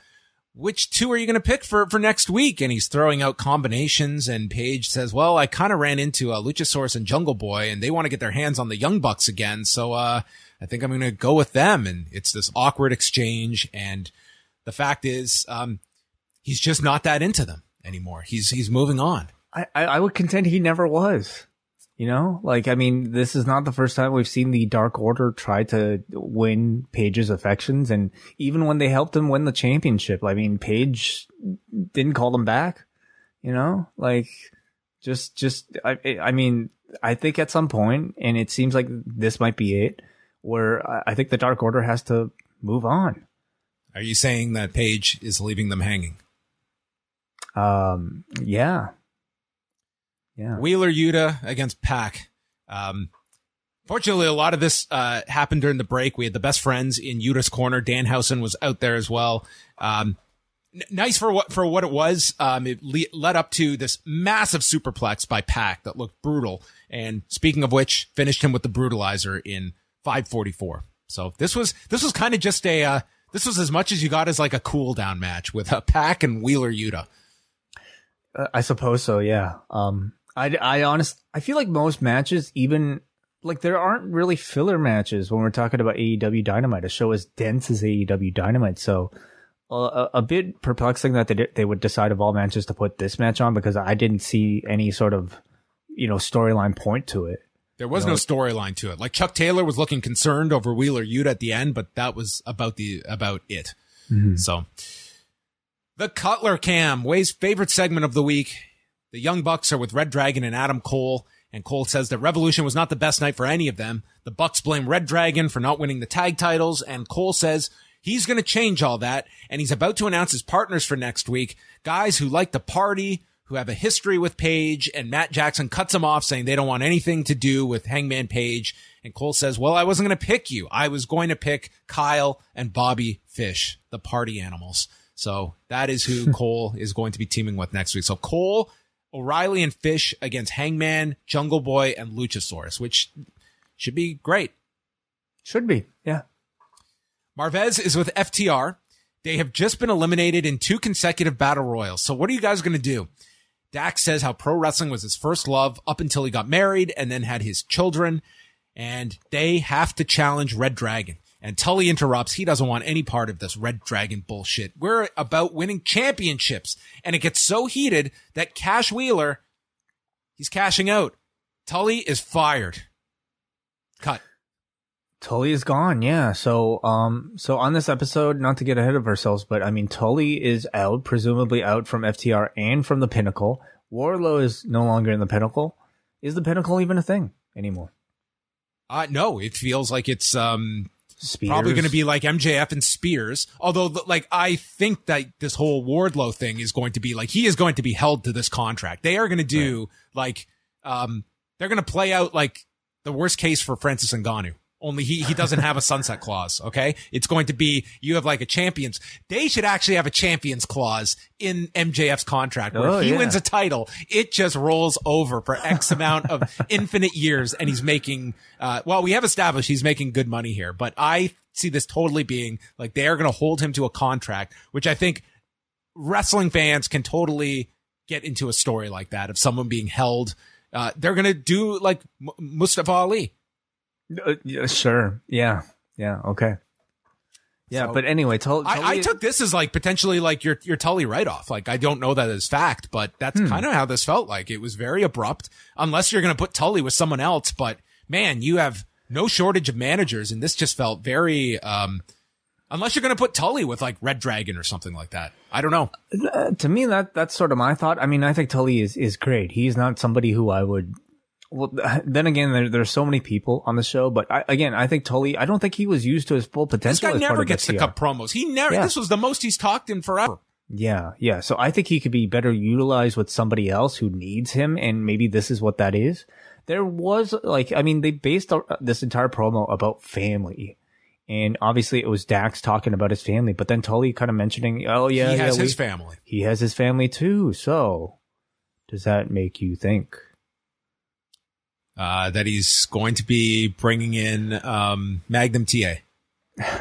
which two are you going to pick for for next week?" And he's throwing out combinations. And Page says, "Well, I kind of ran into uh, Luchasaurus and Jungle Boy, and they want to get their hands on the Young Bucks again. So, uh." I think I'm going to go with them. And it's this awkward exchange. And the fact is, um, he's just not that into them anymore. He's, he's moving on. I, I would contend he never was. You know, like, I mean, this is not the first time we've seen the Dark Order try to win Page's affections. And even when they helped him win the championship, I mean, Page didn't call them back, you know, like just, just, I, I mean, I think at some point, and it seems like this might be it, where I think the Dark Order has to move on. Are you saying that Page is leaving them hanging? Um, yeah. Yeah. Wheeler Yuta against Pac. Um, fortunately, a lot of this uh, happened during the break. We had the best friends in Yuta's corner. Dan Danhausen was out there as well. Um, n- nice for what for what it was. Um, it le- led up to this massive superplex by Pac that looked brutal. And speaking of which, finished him with the brutalizer in 544. So this was this was kind of just a uh, this was as much as you got as like a cool down match with a Pac and Wheeler Yuta. Uh, I suppose so. Yeah. Um, I, I honest, I feel like most matches, even like there aren't really filler matches when we're talking about AEW Dynamite, a show as dense as AEW Dynamite. So uh, a, a bit perplexing that they did, they would decide of all matches to put this match on because I didn't see any sort of you know storyline point to it. There was no storyline to it. Like Chuck Taylor was looking concerned over Wheeler Yuta at the end, but that was about the about it. So the Cutler Cam, Wai's favorite segment of the week. The Young Bucks are with Red Dragon and Adam Cole, and Cole says that Revolution was not the best night for any of them. The Bucks blame Red Dragon for not winning the tag titles, and Cole says he's going to change all that, and he's about to announce his partners for next week, guys who like to party, who have a history with Page, and Matt Jackson cuts him off saying they don't want anything to do with Hangman Page. And Cole says, well, I wasn't going to pick you. I was going to pick Kyle and Bobby Fish, the party animals. So that is who Cole is going to be teaming with next week. So Cole, O'Reilly, and Fish against Hangman, Jungle Boy, and Luchasaurus, which should be great. Should be. Yeah. Marvez is with FTR. They have just been eliminated in two consecutive battle royals. So what are you guys going to do? Dax says how pro wrestling was his first love up until he got married and then had his children. And they have to challenge Red Dragon. And Tully interrupts. He doesn't want any part of this Red Dragon bullshit. We're about winning championships. And it gets so heated that Cash Wheeler, he's cashing out. Tully is fired. Cut. Tully is gone. Yeah. So, um, so on this episode, not to get ahead of ourselves, but I mean, Tully is out, presumably out from FTR and from the Pinnacle. Wardlow is no longer in the Pinnacle. Is the Pinnacle even a thing anymore? Uh, no, it feels like it's, um, Spears. probably going to be like MJF and Spears. Although, like, I think that this whole Wardlow thing is going to be like, he is going to be held to this contract. They are going to do like, um, they're going to play out like the worst case for Francis Ngannou. Only he, he doesn't have a sunset clause. Okay. It's going to be, you have like a champions. They should actually have a champions clause in MJF's contract where Oh, if he yeah. wins a title, it just rolls over for X amount of infinite years. And he's making, uh, well, we have established he's making good money here, but I see this totally being like they are going to hold him to a contract, which I think wrestling fans can totally get into a story like that of someone being held. Uh, they're going to do like M- Mustafa Ali. Uh, yeah, sure. Yeah. Yeah. Okay. Yeah. So- but anyway, Tully. I, I took this as like potentially like your your Tully write off. Like I don't know that as fact, but that's kind of how this felt like. It was very abrupt. Unless you're going to put Tully with someone else, but man, you have no shortage of managers, and this just felt very. um Unless you're going to put Tully with like Red Dragon or something like that. I don't know. Uh, to me that that's sort of my thought. I mean, I think Tully is is great. He's not somebody who I would. Well, then again, there there's so many people on the show, but I, again, I think Tully. I don't think he was used to his full potential. This guy never gets to FTR. cut promos. He never. Yeah. This was the most he's talked in forever. Yeah, yeah. So I think he could be better utilized with somebody else who needs him, and maybe this is what that is. There was like, I mean, they based this entire promo about family, and obviously it was Dax talking about his family, but then Tully kind of mentioning, oh yeah, he has yeah, his we- family. he has his family too. So does that make you think? Uh, that he's going to be bringing in um, Magnum TA. Uh,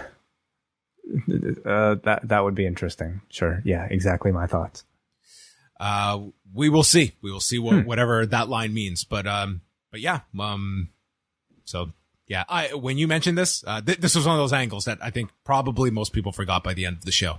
that that would be interesting. Sure. Yeah. Exactly my thoughts. Uh, we will see. We will see Hmm. what whatever that line means. But um, but yeah. Um, so yeah. I when you mentioned this, uh, th- this was one of those angles that I think probably most people forgot by the end of the show.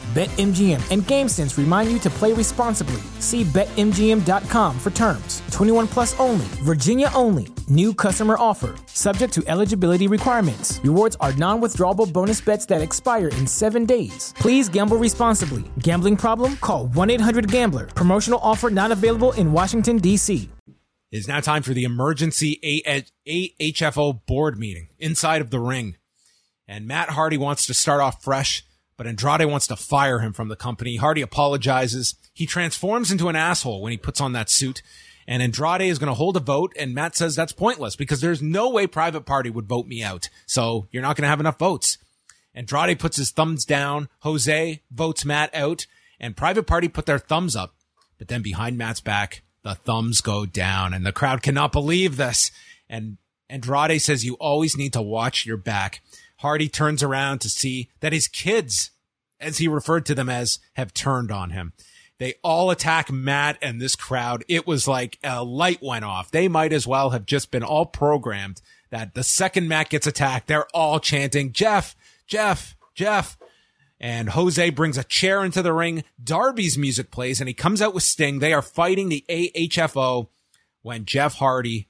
BetMGM and GameSense remind you to play responsibly. See BetMGM.com for terms. 21 plus only, Virginia only. New customer offer, subject to eligibility requirements. Rewards are non withdrawable bonus bets that expire in seven days. Please gamble responsibly. Gambling problem? Call 1 800 Gambler. Promotional offer not available in Washington, D.C. It is now time for the emergency AHFO board meeting inside of the ring. And Matt Hardy wants to start off fresh, but Andrade wants to fire him from the company. Hardy apologizes. He transforms into an asshole when he puts on that suit. And Andrade is going to hold a vote. And Matt says that's pointless because there's no way Private Party would vote me out. So you're not going to have enough votes. Andrade puts his thumbs down. Jose votes Matt out. And Private Party put their thumbs up. But then behind Matt's back, the thumbs go down and the crowd cannot believe this. And Andrade says you always need to watch your back. Hardy turns around to see that his kids, as he referred to them as, have turned on him. They all attack Matt and this crowd. It was like a light went off. They might as well have just been all programmed that the second Matt gets attacked, they're all chanting, Jeff, Jeff, Jeff. And Jose brings a chair into the ring. Darby's music plays and he comes out with Sting. They are fighting the AHFO when Jeff Hardy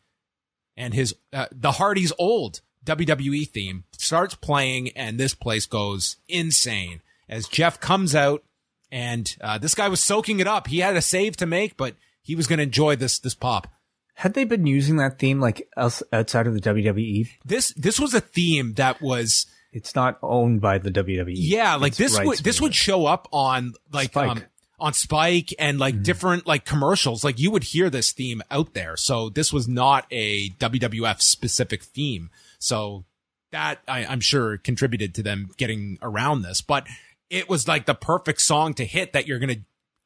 and his, uh, the Hardy's old WWE theme starts playing and this place goes insane as Jeff comes out and, uh, this guy was soaking it up. He had a save to make, but he was going to enjoy this, this pop. Had they been using that theme like else outside of the WWE? This, this was a theme that was, It's not owned by the WWE. Yeah, like It's this would this would show up on like Spike. um on Spike and like Mm-hmm. different like commercials. Like you would hear this theme out there. So this was not a WWF specific theme. So that I, I'm sure contributed to them getting around this. But it was like the perfect song to hit that you're gonna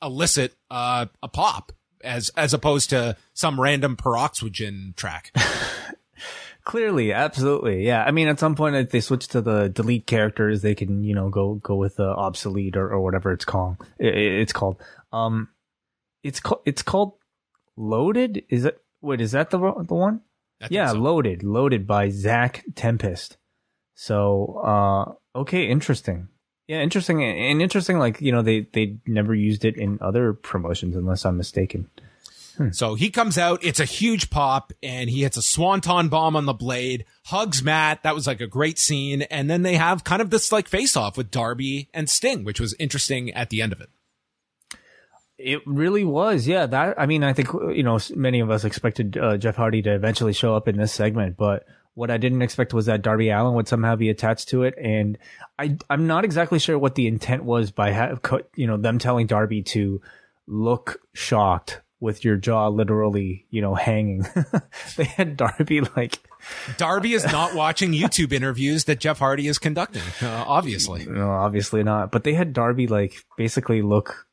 elicit uh, a pop as as opposed to some random peroxygen track. Clearly, absolutely, yeah. I mean, at some point, if they switch to the delete characters, they can, you know, go go with the obsolete or, or whatever it's called. i- i- it's called. Um, it's called. It's called loaded. Is it? Wait, is that the the one? Yeah, so. loaded, loaded by Zach Tempest. So, uh, okay, interesting. Yeah, interesting, and interesting. Like you know, they they never used it in other promotions, unless I'm mistaken. So he comes out, it's a huge pop, and he hits a swanton bomb on the blade, hugs Matt. That was like a great scene. And then they have kind of this like face off with Darby and Sting, which was interesting at the end of it. It really was, yeah. That I mean, I think you know many of us expected uh, Jeff Hardy to eventually show up in this segment, but what I didn't expect was that Darby Allin would somehow be attached to it, and I I'm not exactly sure what the intent was by ha- co- you know them telling Darby to look shocked with your jaw literally you know hanging. they had Darby like Darby is not watching YouTube interviews that Jeff Hardy is conducting, uh, obviously. no, obviously not, but they had Darby like basically look.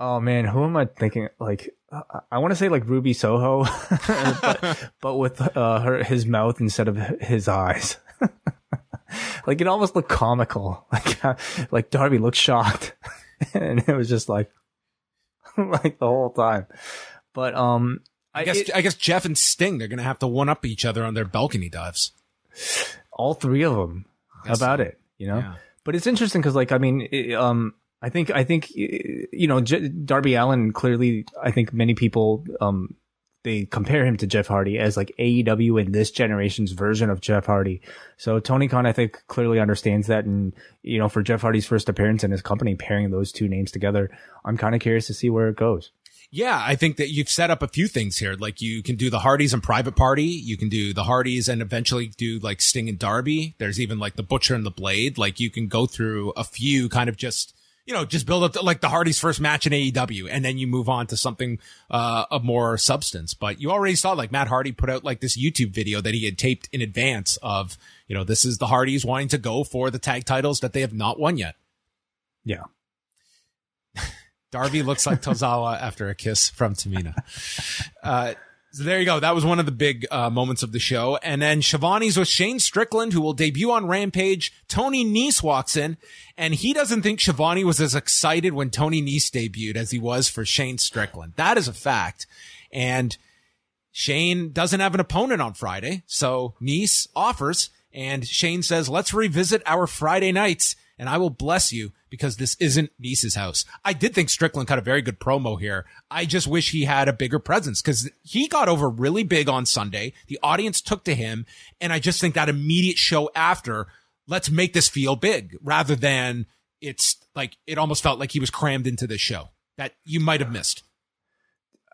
Oh man, who am I thinking? Like, I, I want to say like Ruby Soho, but, but with uh, her his mouth instead of his eyes. like it almost looked comical. Like uh, like Darby looked shocked, and it was just like like the whole time. But um, I guess it- I guess Jeff and Sting they're gonna have to one up each other on their balcony dives. all three of them Yes. about it you know Yeah. but it's interesting because like i mean it, um i think i think you know J- darby allin clearly i think many people um they compare him to jeff hardy as like aew in this generation's version of jeff hardy so tony khan i think clearly understands that and you know for jeff hardy's first appearance in his company pairing those two names together i'm kind of curious to see where it goes Yeah, I think that you've set up a few things here. Like you can do the Hardys and Private Party. You can do the Hardys and eventually do like Sting and Darby. There's even like the Butcher and the Blade. Like you can go through a few kind of just, you know, just build up to, like the Hardys first match in AEW and then you move on to something, uh, of more substance. But you already saw like Matt Hardy put out like this YouTube video that he had taped in advance of, you know, this is the Hardys wanting to go for the tag titles that they have not won yet. yeah Darby looks like Tozawa after a kiss from Tamina. Uh, so there you go. That was one of the big uh, moments of the show. And then Schiavone's with Shane Strickland, who will debut on Rampage. Tony Nese walks in, and he doesn't think Schiavone was as excited when Tony Nese debuted as he was for Shane Strickland. That is a fact. And Shane doesn't have an opponent on Friday, so Nese offers, and Shane says, let's revisit our Friday nights. And I will bless you because this isn't Nese's house. I did think Strickland cut a very good promo here. I just wish he had a bigger presence because he got over really big on Sunday. The audience took to him. And I just think that immediate show after, let's make this feel big rather than it's like, it almost felt like he was crammed into this show that you might have missed.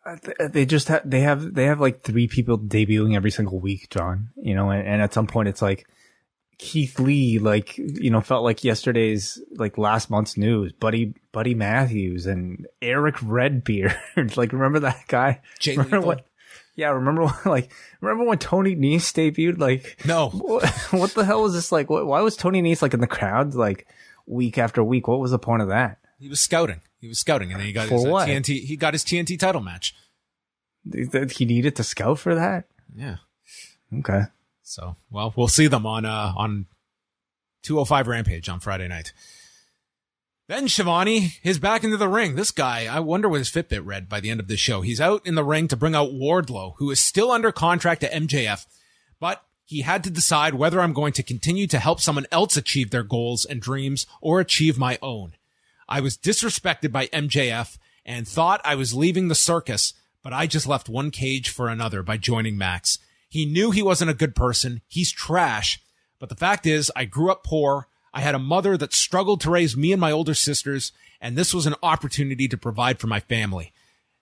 Uh, They just have, they have, they have like three people debuting every single week, John, you know, and, and at some point it's like, Keith Lee, like you know, felt like yesterday's like last month's news. Buddy, Buddy Matthews, and Eric Redbeard. like, remember that guy? Jay remember Lethal? what? Yeah, remember when, like remember when Tony Nese debuted? Like, No. what, what the hell was this like? What, why was Tony Nese like in the crowd like week after week? What was the point of that? He was scouting. He was scouting and then he got For his uh? TNT, he got his TNT title match. He needed to scout for that. Yeah. Okay. So, well, we'll see them on, uh, on 205 Rampage on Friday night. Then Schiavone is back into the ring. This guy, I wonder what his Fitbit read by the end of this show. He's out in the ring to bring out Wardlow, who is still under contract to MJF, but he had to decide whether I'm going to continue to help someone else achieve their goals and dreams or achieve my own. I was disrespected by MJF and thought I was leaving the circus, but I just left one cage for another by joining Max. He knew he wasn't a good person. He's trash. But the fact is, I grew up poor. I had a mother that struggled to raise me and my older sisters, and this was an opportunity to provide for my family.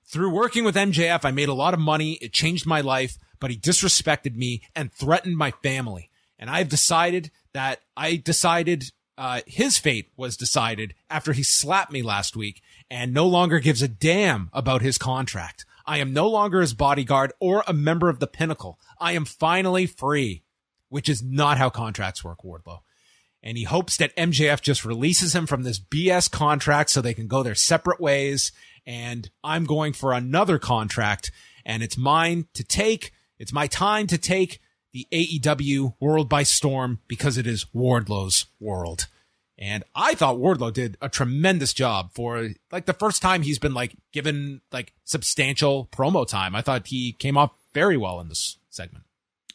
Through working with MJF, I made a lot of money. It changed my life, but he disrespected me and threatened my family. And I've decided that I decided uh, his fate was decided after he slapped me last week and no longer gives a damn about his contract. I am no longer his bodyguard or a member of the pinnacle. I am finally free, which is not how contracts work, Wardlow. And he hopes that MJF just releases him from this BS contract so they can go their separate ways. And I'm going for another contract and it's mine to take. It's my time to take the AEW world by storm because it is Wardlow's world. And I thought Wardlow did a tremendous job for like the first time he's been like given like substantial promo time. I thought he came off very well in this segment.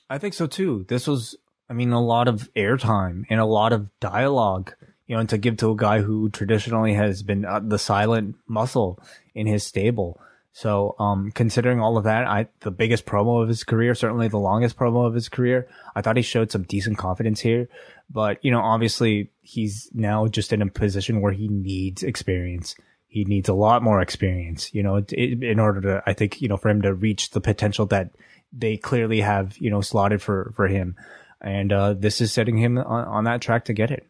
I think so too. This was, I mean, a lot of airtime and a lot of dialogue, you know, and to give to a guy who traditionally has been uh, the silent muscle in his stable. So, um, considering all of that, I, the biggest promo of his career, certainly the longest promo of his career, I thought he showed some decent confidence here. But, you know, obviously he's now just in a position where he needs experience. He needs a lot more experience, you know, in order to, I think, you know, for him to reach the potential that they clearly have, you know, slotted for, for him. And, uh, this is setting him on, on that track to get it.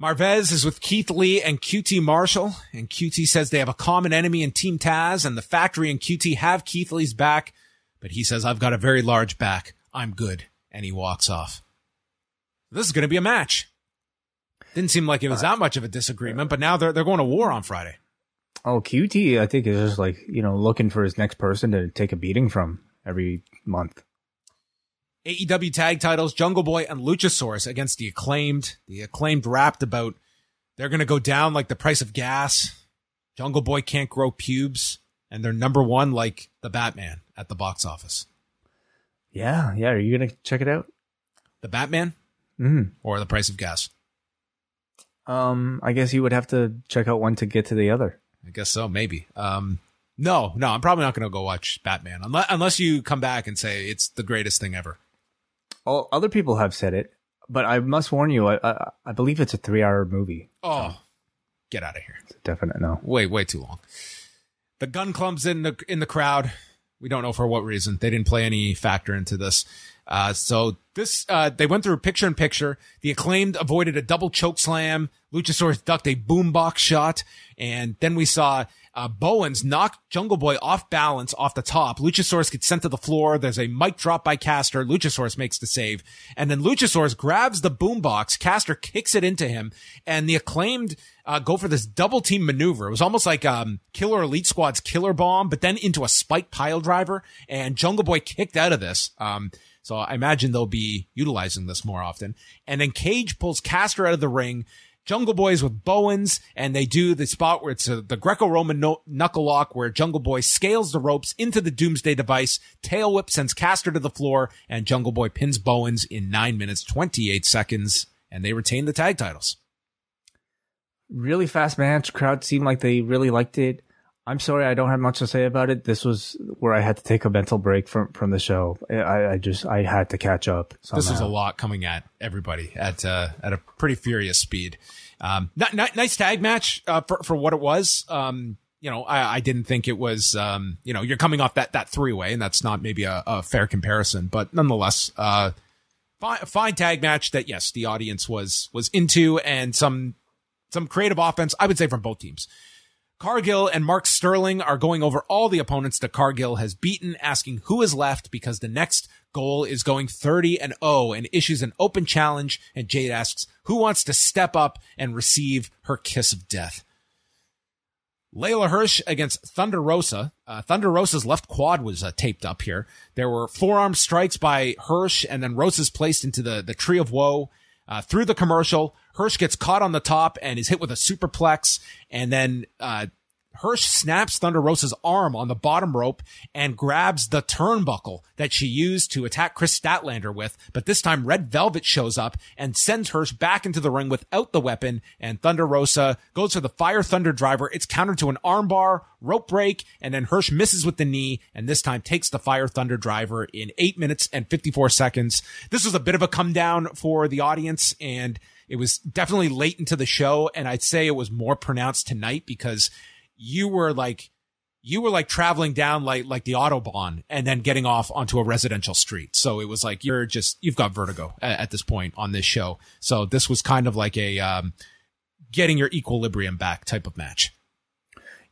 Marvez is with Keith Lee and QT Marshall, and QT says they have a common enemy in Team Taz, and the factory and QT have Keith Lee's back, but he says, I've got a very large back. I'm good. And he walks off. This is going to be a match. Didn't seem like it was that much of a disagreement, but now they're, they're going to war on Friday. Oh, QT, I think is just like, you know, looking for his next person to take a beating from every month. AEW tag titles, Jungle Boy and Luchasaurus against the acclaimed. The acclaimed rapped about they're going to go down like the price of gas. Jungle Boy can't grow pubes and they're number one like the Batman at the box office. Yeah. Yeah. Are you going to check it out? The Batman Mm. or the price of gas? Um, I guess you would have to check out one to get to the other. I guess so, maybe. Um, no, no, I'm probably not going to go watch Batman unless, unless you come back and say it's the greatest thing ever. All other people have said it, but I must warn you, I, I, I believe it's a three hour movie. Oh, get out of here. It's a definite no. way way too long. The gun club's in the in the crowd. We don't know for what reason. They didn't play any factor into this. Uh, so this uh, they went through picture in picture. The acclaimed avoided a double choke slam. Luchasaurus ducked a boombox shot, and then we saw uh, Bowens knock Jungle Boy off balance off the top. Luchasaurus gets sent to the floor. There's a mic drop by Caster. Luchasaurus makes the save, and then Luchasaurus grabs the boombox. Caster kicks it into him, and the acclaimed uh, go for this double team maneuver. It was almost like um, Killer Elite Squad's killer bomb, but then into a spike pile driver. And Jungle Boy kicked out of this. Um, so I imagine they'll be utilizing this more often. And then Cage pulls Caster out of the ring. Jungle Boys with Bowens, and they do the spot where it's a, the Greco-Roman no- knuckle lock where Jungle Boy scales the ropes into the Doomsday device. Tail whip sends Caster to the floor, and Jungle Boy pins Bowens in nine minutes, 28 seconds. and they retain the tag titles. Really fast match. Crowd seemed like they really liked it. I'm sorry, I don't have much to say about it. This was where I had to take a mental break from from the show. I, I just I had to catch up. Somehow. This is a lot coming at everybody at uh, at a pretty furious speed. Um, n- n- nice tag match uh, for for what it was. Um, you know, I, I didn't think it was. Um, you know, you're coming off that that three way, and that's not maybe a, a fair comparison, but nonetheless, uh, fine, fine tag match that yes, the audience was was into, and some some creative offense. I would say from both teams. Cargill and Mark Sterling are going over all the opponents that Cargill has beaten, asking who is left because the next goal is going 30 and 0 and issues an open challenge. And Jade asks who wants to step up and receive her kiss of death. Leyla Hirsch against Thunder Rosa. Uh, Thunder Rosa's left quad was uh, taped up here. There were forearm strikes by Hirsch and then Rosa's placed into the, the tree of woe. Uh, through the commercial, Hirsch gets caught on the top and is hit with a superplex. And then, uh, Hirsch snaps Thunder Rosa's arm on the bottom rope and grabs the turnbuckle that she used to attack Chris Statlander with. But this time Red Velvet shows up and sends Hirsch back into the ring without the weapon. And Thunder Rosa goes for the Fire Thunder driver. It's countered to an armbar, rope break, and then Hirsch misses with the knee and this time takes the Fire Thunder driver in eight minutes and 54 seconds. This was a bit of a come down for the audience and it was definitely late into the show. And I'd say it was more pronounced tonight because you were like you were like traveling down like like the autobahn and then getting off onto a residential street. So it was like you're just you've got vertigo at, at this point on this show. So this was kind of like a um, getting your equilibrium back type of match.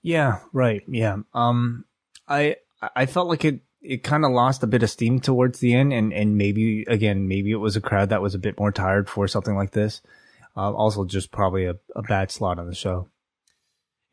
Yeah, right. Yeah. Um, I I felt like it it kind of lost a bit of steam towards the end, and and maybe again maybe it was a crowd that was a bit more tired for something like this. Uh, also, just probably a, a bad slot on the show.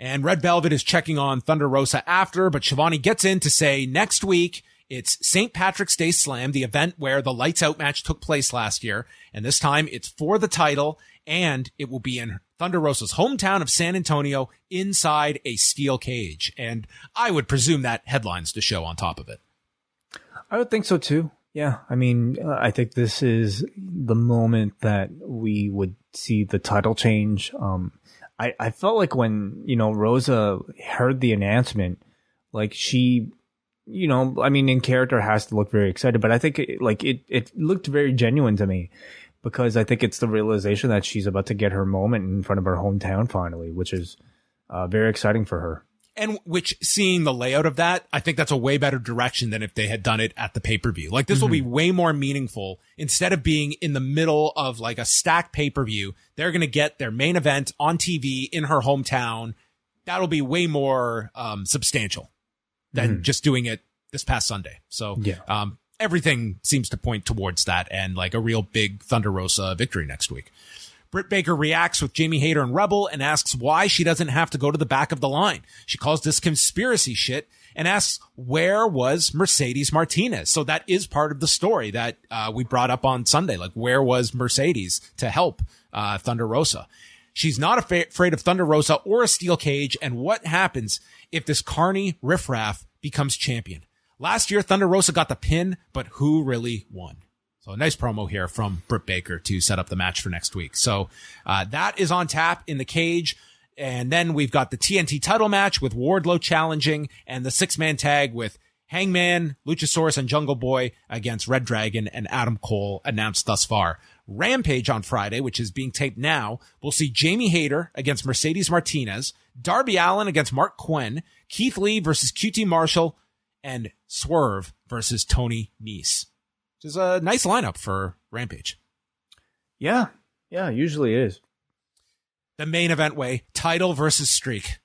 And Red Velvet is checking on Thunder Rosa after, but Schiavone gets in to say next week it's St. Patrick's Day Slam, the event where the lights out match took place last year. And this time it's for the title and it will be in Thunder Rosa's hometown of San Antonio inside a steel cage. And I would presume that headlines the show on top of it. I would think so too. Yeah. I mean, I think this is the moment that we would see the title change. Um, I, I felt like when, you know, Rosa heard the announcement, like she, you know, I mean, in character has to look very excited, but I think it, like it, it looked very genuine to me because I think it's the realization that she's about to get her moment in front of her hometown finally, which is uh, very exciting for her and which seeing the layout of that, I think that's a way better direction than if they had done it at the pay per view. Like this mm-hmm. will be mm-hmm. way more meaningful instead of being in the middle of like a stacked pay per view. They're going to get their main event on TV in her hometown. That'll be way more um, substantial than mm-hmm. just doing it this past Sunday. So yeah. Um, everything seems to point towards that and like a real big Thunder Rosa victory next week. Britt Baker reacts with Jamie Hayter and Rebel and asks why she doesn't have to go to the back of the line. She calls this conspiracy shit and asks where was Mercedes Martinez. So that is part of the story that uh, we brought up on Sunday. Like where was Mercedes to help uh, Thunder Rosa? She's not af- afraid of Thunder Rosa or a steel cage. And what happens if this Carney riffraff becomes champion? Last year, Thunder Rosa got the pin, but who really won? So a nice promo here from Britt Baker to set up the match for next week. So uh, that is on tap in the cage. And then we've got the TNT title match with Wardlow challenging and the six man tag with Hangman, Luchasaurus, and Jungle Boy against Red Dragon and Adam Cole announced thus far. Rampage on Friday, which is being taped now, we'll see Jamie Hayter against Mercedes Martinez, Darby Allin against Mark Quinn, Keith Lee versus QT Marshall, and Swerve versus Tony Nese is a nice lineup for Rampage. Yeah, yeah, usually is. The main event way title versus streak.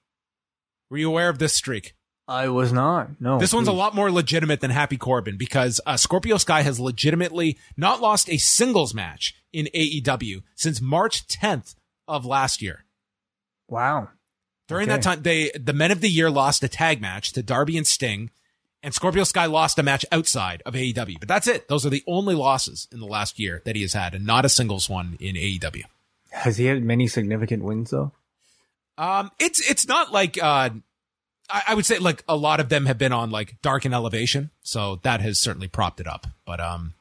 Were you aware of this streak? I was not. No. This please. one's a lot more legitimate than Happy Corbin because uh, Scorpio Sky has legitimately not lost a singles match in AEW since March 10th of last year. Wow. During okay. that time, they the Men of the Year lost a tag match to Darby and Sting, and Scorpio Sky lost a match outside of AEW. But that's it. Those are the only losses in the last year that he has had, and not a singles one in AEW. Has he had many significant wins though? Um, it's it's not like uh, I, I would say like a lot of them have been on like Dark and Elevation, so that has certainly propped it up. But um,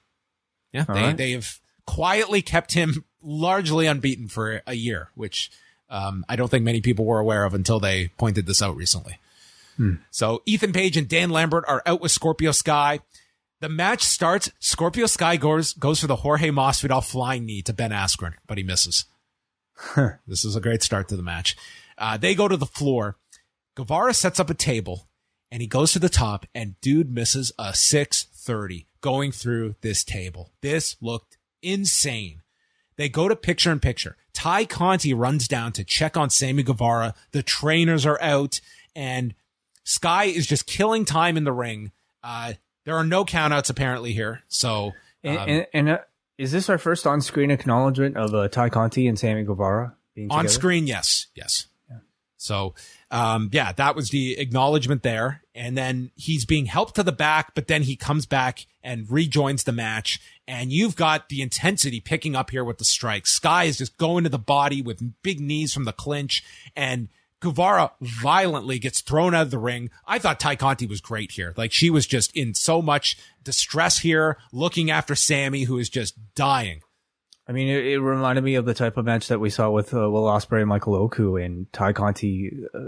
yeah, they right. they have quietly kept him largely unbeaten for a year, which um, I don't think many people were aware of until they pointed this out recently. So Ethan Page and Dan Lambert are out with Scorpio Sky. The match starts. Scorpio Sky goes goes for the Jorge Masvidal flying knee to Ben Askren, but he misses. this is a great start to the match. Uh, they go to the floor. Guevara sets up a table and he goes to the top and dude misses a 630 going through this table. This looked insane. They go to picture in picture. Tay Conti runs down to check on Sammy Guevara. The trainers are out and Sky is just killing time in the ring. Uh, there are no countouts apparently here. So, And, um, and, and uh, is this our first on-screen acknowledgement of uh, Tay Conti and Sammy Guevara being on together? screen, yes, yes. So, um, yeah, that was the acknowledgement there. And then he's being helped to the back, but then he comes back and rejoins the match. And you've got the intensity picking up here with the strikes. Sky is just going to the body with big knees from the clinch and Guevara violently gets thrown out of the ring. I thought Tay Conti was great here. Like she was just in so much distress here, looking after Sammy, who is just dying. I mean, it, it reminded me of the type of match that we saw with uh, Will Ospreay and Michael Oku and Tay Conti uh,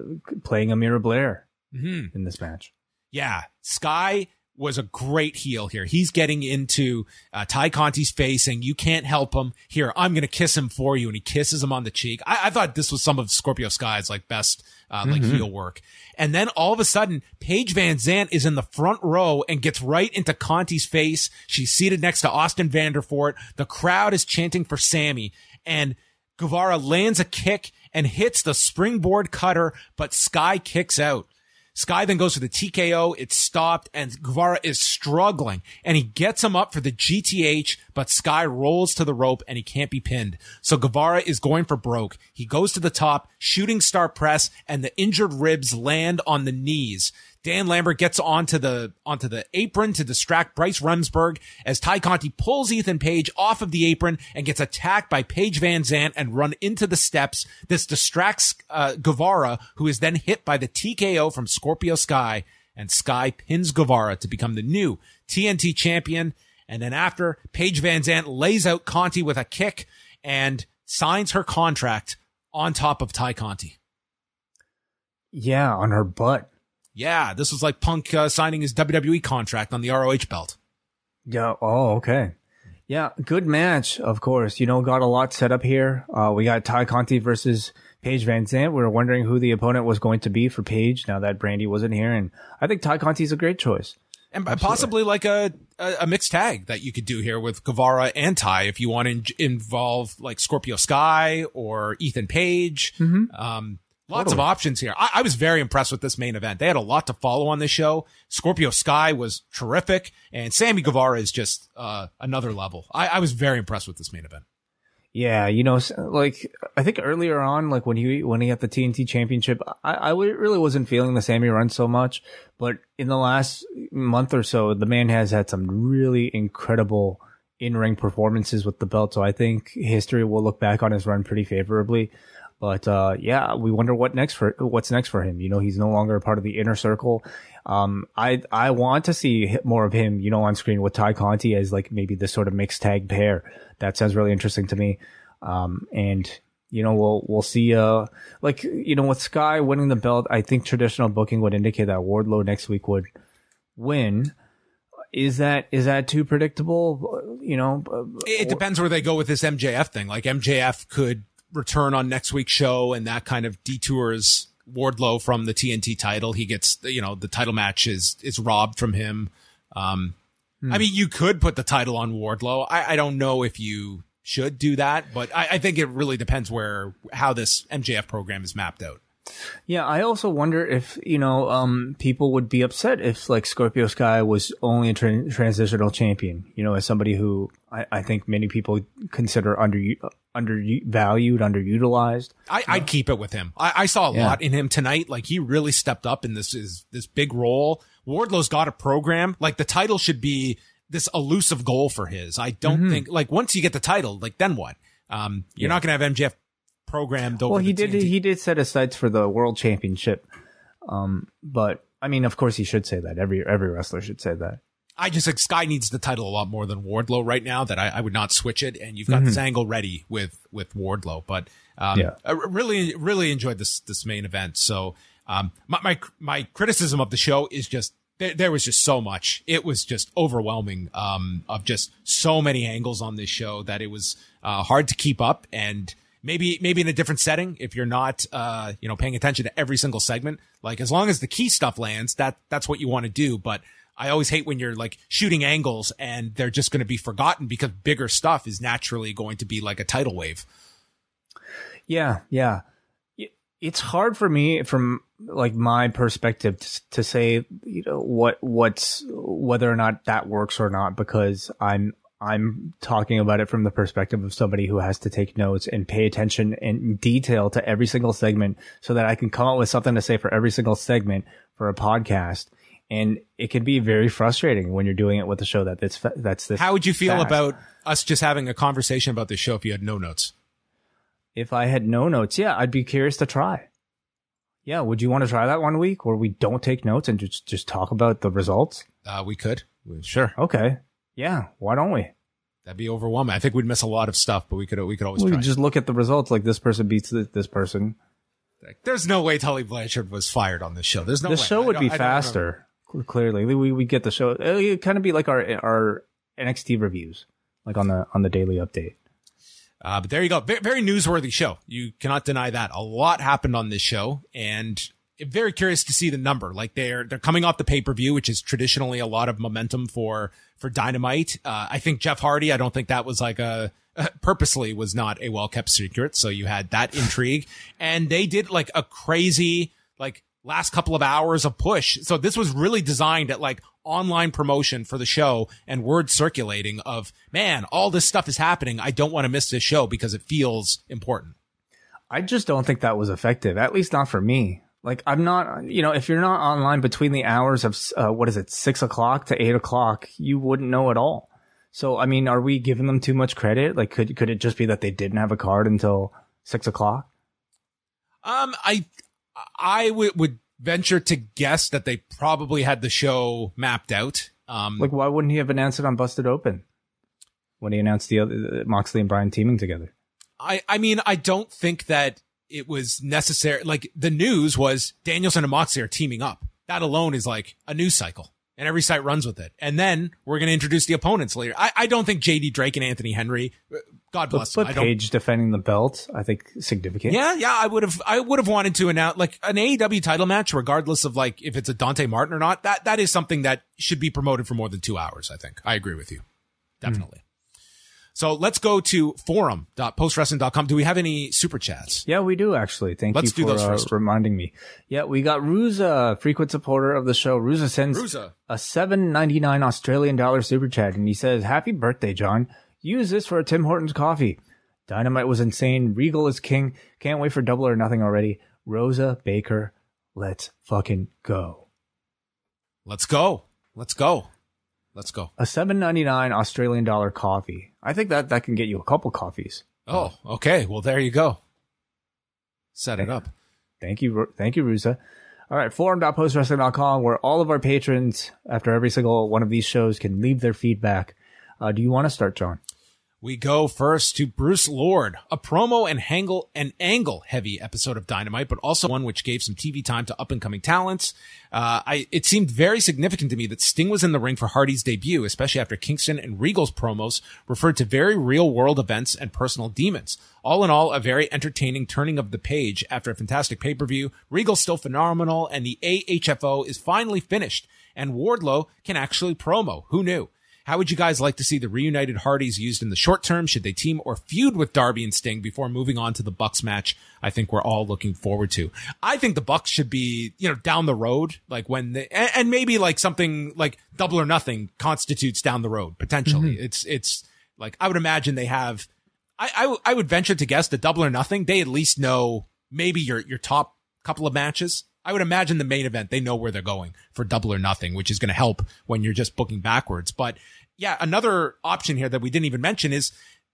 playing Amira Blair Mm-hmm. in this match. Yeah, Sky was a great heel here. He's getting into uh, Tay Conti's face saying, you can't help him. Here, I'm going to kiss him for you. And he kisses him on the cheek. I, I thought this was some of Scorpio Sky's like best, uh, like heel work. And then all of a sudden, Paige Van Zant is in the front row and gets right into Conti's face. She's seated next to Austin Vanderford. The crowd is chanting for Sammy and Guevara lands a kick and hits the springboard cutter, but Sky kicks out. Sky then goes for the TKO. It's stopped and Guevara is struggling and he gets him up for the GTH, but Sky rolls to the rope and he can't be pinned. So Guevara is going for broke. He goes to the top, shooting star press and the injured ribs land on the knees. Dan Lambert gets onto the onto the apron to distract Bryce Remsburg as Tay Conti pulls Ethan Page off of the apron and gets attacked by Paige Van Zant and run into the steps. This distracts uh, Guevara, who is then hit by the TKO from Scorpio Sky, and Sky pins Guevara to become the new TNT champion. And then after, Paige Van Zant lays out Conti with a kick and signs her contract on top of Tay Conti. Yeah, on her butt. Yeah, this was like Punk uh, signing his WWE contract on the ROH belt. Yeah. Oh, okay. Yeah, good match, of course. You know, got a lot set up here. Uh, we got Tay Conti versus Paige Van Zant. We were wondering who the opponent was going to be for Paige now that Brandi wasn't here. And I think Tay Conti's a great choice. And possibly like a, a, a mixed tag that you could do here with Guevara and Tay if you want to in- involve like Scorpio Sky or Ethan Page. Um, lots of options here. I, I was very impressed with this main event. They had a lot to follow on this show. Scorpio Sky was terrific and Sammy Guevara is just, uh, another level. I, I was very impressed with this main event. Yeah, you know, like I think earlier on, like when he when he got the TNT Championship, I really wasn't feeling the Sammy run so much. But in the last month or so, the man has had some really incredible in ring performances with the belt. So I think history will look back on his run pretty favorably. But uh, yeah, we wonder what next for what's next for him. You know, he's no longer a part of the inner circle. Um, I I want to see more of him, you know, on screen with Tay Conti as like maybe this sort of mixed tag pair. That sounds really interesting to me. Um, and you know, we'll we'll see. Uh, like you know, with Sky winning the belt, I think traditional booking would indicate that Wardlow next week would win. Is that is that too predictable? You know, uh, It depends where they go with this MJF thing. Like MJF could return on next week's show and that kind of detours Wardlow from the TNT title. He gets, you know, the title match is, is robbed from him. Um, I mean, you could put the title on Wardlow. I, I don't know if you should do that, but I, I think it really depends where, how this MJF program is mapped out. Yeah, I also wonder if you know um, people would be upset if like Scorpio Sky was only a tran transitional champion. You know, as somebody who I, I think many people consider under undervalued, underutilized. I, I'd keep it with him. I, I saw a Yeah. lot in him tonight. Like he really stepped up in this is this big role. Wardlow's got a program. Like the title should be this elusive goal for his. I don't Mm-hmm. think like once you get the title, like then what? Um, you're not gonna have MJF programmed over. Well, he the did TNT. he did set his sights for the world championship. Um, but I mean, of course, he should say that. Every every wrestler should say that. I just think Sky needs the title a lot more than Wardlow right now. That I, I would not switch it, and you've got this angle ready with with Wardlow. But um, Yeah. I really really enjoyed this this main event. So um, my my my criticism of the show is just there, there was just so much. It was just overwhelming um, of just so many angles on this show that it was uh, hard to keep up and. Maybe, maybe in a different setting, if you're not, uh, you know, paying attention to every single segment, like as long as the key stuff lands, that, that's what you want to do. But I always hate when you're like shooting angles and they're just going to be forgotten because bigger stuff is naturally going to be like a tidal wave. Yeah, yeah. It's hard for me from like my perspective to, to say, you know, what what's whether or not that works or not because I'm I'm talking about it from the perspective of somebody who has to take notes and pay attention in detail to every single segment so that I can come up with something to say for every single segment for a podcast. And it can be very frustrating when you're doing it with a show that that's that's this. How would you feel fast. about us just having a conversation about this show if you had no notes? if I had no notes, yeah, I'd be curious to try. Yeah, would you want to try that one week where we don't take notes and just just talk about the results? Uh, we could. Sure. Okay. Yeah, why don't we? That'd be overwhelming. I think we'd miss a lot of stuff, but we could, we could always We could just look at the results like this person beats this, this person. Like, There's no way Tully Blanchard was fired on this show. There's no the show would be I don't remember. faster. Clearly, we we get the show. It would kind of be like our our NXT reviews, like on the on the daily update. Uh, but there you go. Very, very newsworthy show. You cannot deny that. A lot happened on this show and very curious to see the number. Like they're, they're coming off the pay-per-view, which is traditionally a lot of momentum for, for Dynamite. Uh, I think Jeff Hardy, I don't think that was like a, purposely was not a well-kept secret. So you had that intrigue and they did like a crazy, like last couple of hours of push. So this was really designed at like online promotion for the show and word circulating of, man, all this stuff is happening. I don't want to miss this show because it feels important. I just don't think that was effective. At least not for me. Like I'm not, you know, if you're not online between the hours of uh, what is it, six o'clock to eight o'clock, you wouldn't know at all. So I mean, are we giving them too much credit? Like, could could it just be that they didn't have a card until six o'clock? Um, I, I would, would venture to guess that they probably had the show mapped out. Um, Like, why wouldn't he have announced it on Busted Open when he announced the other Moxley and Bryan teaming together? I, I mean, I don't think that it was necessary. Like the news was Danielson and Moxley are teaming up. That alone is like a news cycle and every site runs with it. And then we're going to introduce the opponents later. I, I don't think JD Drake and Anthony Henry, uh, God But, bless them. but I Page defending the belt, I think significant. yeah, yeah, I would have, I would have wanted to announce like an AEW title match, regardless of like if it's a Dante Martin or not. That, that is something that should be promoted for more than two hours. I think I agree with you. Definitely. So let's go to forum.postwrestling.com. Do we have any super chats? Yeah, we do actually. Thank Let's do you for uh, reminding me. Yeah, we got Ruza, frequent supporter of the show. Ruza sends Ruza. a seven ninety nine Australian dollar super chat, and he says, "Happy birthday, John! Use this for a Tim Hortons coffee. Dynamite was insane. Regal is king. Can't wait for Double or Nothing already. Rosa Baker, let's fucking go." Let's go. Let's go. Let's go. A seven ninety nine Australian dollar coffee. I think that that can get you a couple coffees. Oh, okay. Well, there you go. Set it up. Thank you, thank you, Rusa. All right, forum.postwrestling.com, where all of our patrons, after every single one of these shows, can leave their feedback. Uh, do you want to start, John? We go first to Bruce Lord, a promo and angle and angle heavy episode of Dynamite, but also one which gave some TV time to up and coming talents. Uh, I, it seemed very significant to me that Sting was in the ring for Hardy's debut, especially after Kingston and Regal's promos referred to very real world events and personal demons. All in all, a very entertaining turning of the page after a fantastic pay-per-view. Regal's still phenomenal and the AHFO is finally finished and Wardlow can actually promo. Who knew? How would you guys like to see the reunited Hardys used in the short term? Should they team or feud with Darby and Sting before moving on to the Bucks match? I think we're all looking forward to. I think the Bucks should be, you know, down the road, like when they, and, and maybe like something like double or nothing constitutes down the road, potentially. Mm-hmm. It's, it's like, I would imagine they have, I, I, w- I would venture to guess the double or nothing, they at least know maybe your, your top couple of matches. I would imagine the main event, they know where they're going for double or nothing, which is going to help when you're just booking backwards. But yeah, another option here that we didn't even mention is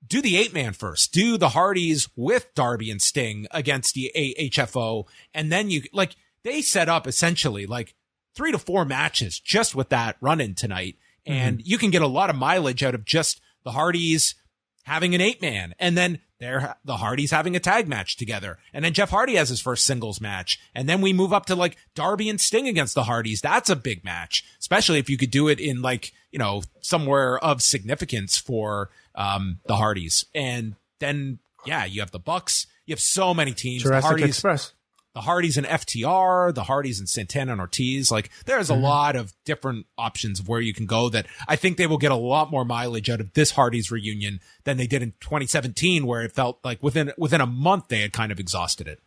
do the eight man first. Do the Hardys with Darby and Sting against the AHFO. And then you like they set up essentially like three to four matches just with that run in tonight. And mm-hmm. you can get a lot of mileage out of just the Hardys having an eight man and then they're the Hardys having a tag match together. And then Jeff Hardy has his first singles match. And then we move up to like Darby and Sting against the Hardys. That's a big match, especially if you could do it in like, you know, somewhere of significance for, um, the Hardys. And then, yeah, you have the Bucks. You have so many teams. Jurassic the Hardys, Express. The Hardys and FTR, the Hardys and Santana and Ortiz. Like there's a mm-hmm. lot of different options of where you can go that I think they will get a lot more mileage out of this Hardys reunion than they did in 2017, where it felt like within, within a month they had kind of exhausted it.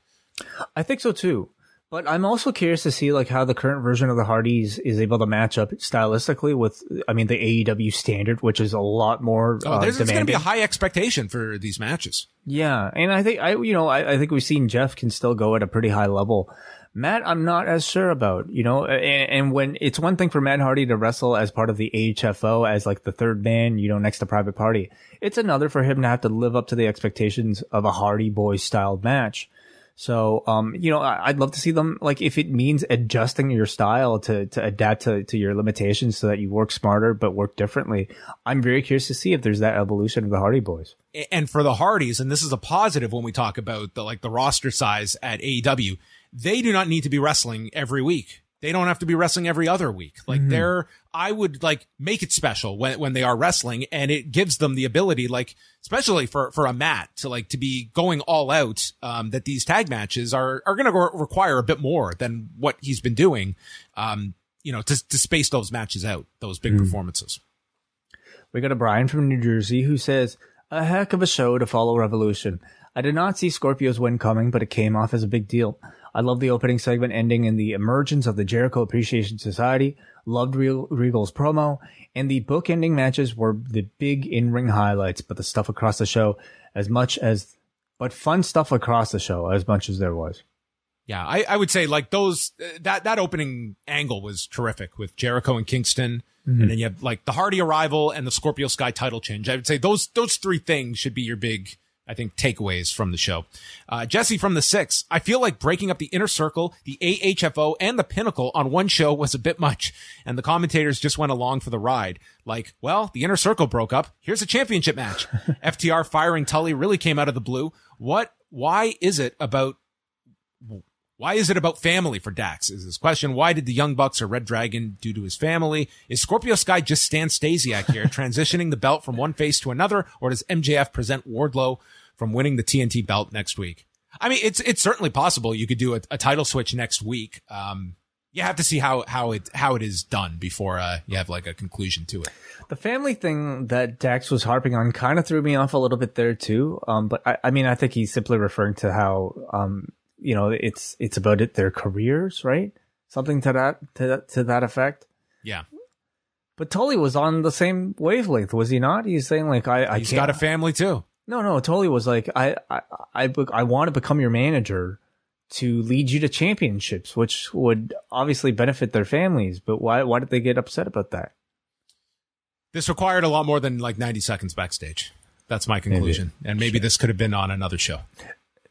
I think so too. But I'm also curious to see like how the current version of the Hardys is able to match up stylistically with, I mean, the AEW standard, which is a lot more Oh, uh, there's, there's going to be a high expectation for these matches. Yeah, and I think I, you know, I, I think we've seen Jeff can still go at a pretty high level. Matt, I'm not as sure about, you know, and, and when it's one thing for Matt Hardy to wrestle as part of the HFO as like the third man, you know, next to Private Party, it's another for him to have to live up to the expectations of a Hardy Boys styled match. So, um, you know, I'd love to see them like if it means adjusting your style to to adapt to to your limitations so that you work smarter but work differently. I'm very curious to see if there's that evolution of the Hardy Boys. and for the Hardys, and this is a positive when we talk about the like the roster size at AEW, they do not need to be wrestling every week. They don't have to be wrestling every other week. Like they're, I would like make it special when, when they are wrestling and it gives them the ability, like, especially for, for a mat to like, to be going all out, um, that these tag matches are, are going to require a bit more than what he's been doing, um, you know, to, to space those matches out, those big performances. We got a Brian from New Jersey who says, A heck of a show to follow Revolution. I did not see Scorpio's win coming, but it came off as a big deal. I love the opening segment ending in the emergence of the Jericho Appreciation Society, loved Regal's promo, and the book ending matches were the big in ring highlights, but the stuff across the show, as much as, but fun stuff across the show, as much as there was. Yeah, I, I would say like those uh, that that opening angle was terrific with Jericho and Kingston, mm-hmm. and then you have like the Hardy arrival and the Scorpio Sky title change. I would say those those three things should be your big, I think, takeaways from the show. Uh, Jesse from the six, I feel like breaking up the inner circle, the AHFO, and the Pinnacle on one show was a bit much, and the commentators just went along for the ride. Like, well, the inner circle broke up. Here's a championship match. FTR firing Tully really came out of the blue. What? Why is it about why is it about family for Dax? Is his question. Why did the Young Bucks or Red Dragon do to his family? Is Scorpio Sky just Stan Stasiak here, transitioning the belt from one face to another, or does MJF present Wardlow from winning the TNT belt next week? I mean, it's it's certainly possible you could do a, a title switch next week. Um, you have to see how how it how it is done before uh, you have like a conclusion to it. The family thing that Dax was harping on kind of threw me off a little bit there too. Um, but I, I mean, I think he's simply referring to how, um, you know, it's it's about it their careers, right? Something to that to that, to that effect. Yeah, But Tully was on the same wavelength, was he not? He's saying like, I, I he's got a family too. No, no. Tully was like, I, I, I, I want to become your manager to lead you to championships, which would obviously benefit their families. But why, why did they get upset about that? This required a lot more than like ninety seconds backstage. That's my conclusion, and maybe this could have been on another show.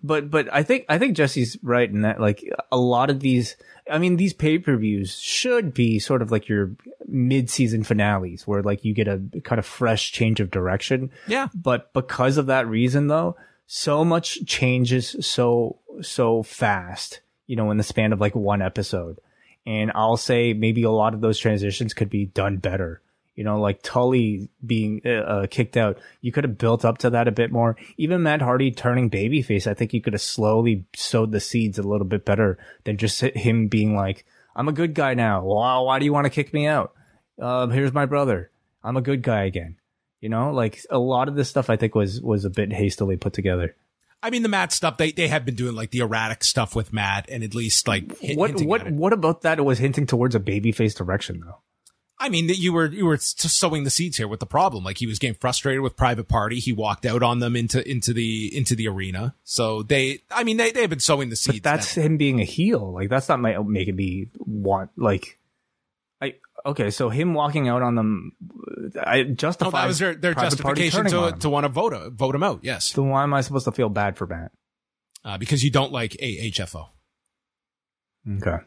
but but I think I think Jesse's right in that like a lot of these I mean these pay-per-views should be sort of like your mid-season finales where like you get a kind of fresh change of direction. Yeah. But because of that reason though, so much changes so so fast, you know, in the span of like one episode. And I'll say maybe a lot of those transitions could be done better. You know, like Tully being uh, uh, kicked out, you could have built up to that a bit more. Even Matt Hardy turning babyface, I think you could have slowly sowed the seeds a little bit better than just him being like, "I'm a good guy now. Wow, why do you want to kick me out? Uh, here's my brother. I'm a good guy again." You know, like a lot of this stuff, I think was was a bit hastily put together. I mean, the Matt stuff they they have been doing like the erratic stuff with Matt, and at least like hint- what what what about that? Was hinting towards a babyface direction, though. I mean, that you were you were sowing the seeds here with the problem. Like he was getting frustrated with Private Party. He walked out on them into into the into the arena. So they, I mean, they they've been sowing the seeds. But that's that- him being a heel. Like that's not my, making me want like. I okay, so him walking out on them, I no, justify. Oh, that was their their justification on to to want to vote uh, vote him out. Yes, So why am I supposed to feel bad for Matt? uh, because you don't like AHFO. Okay.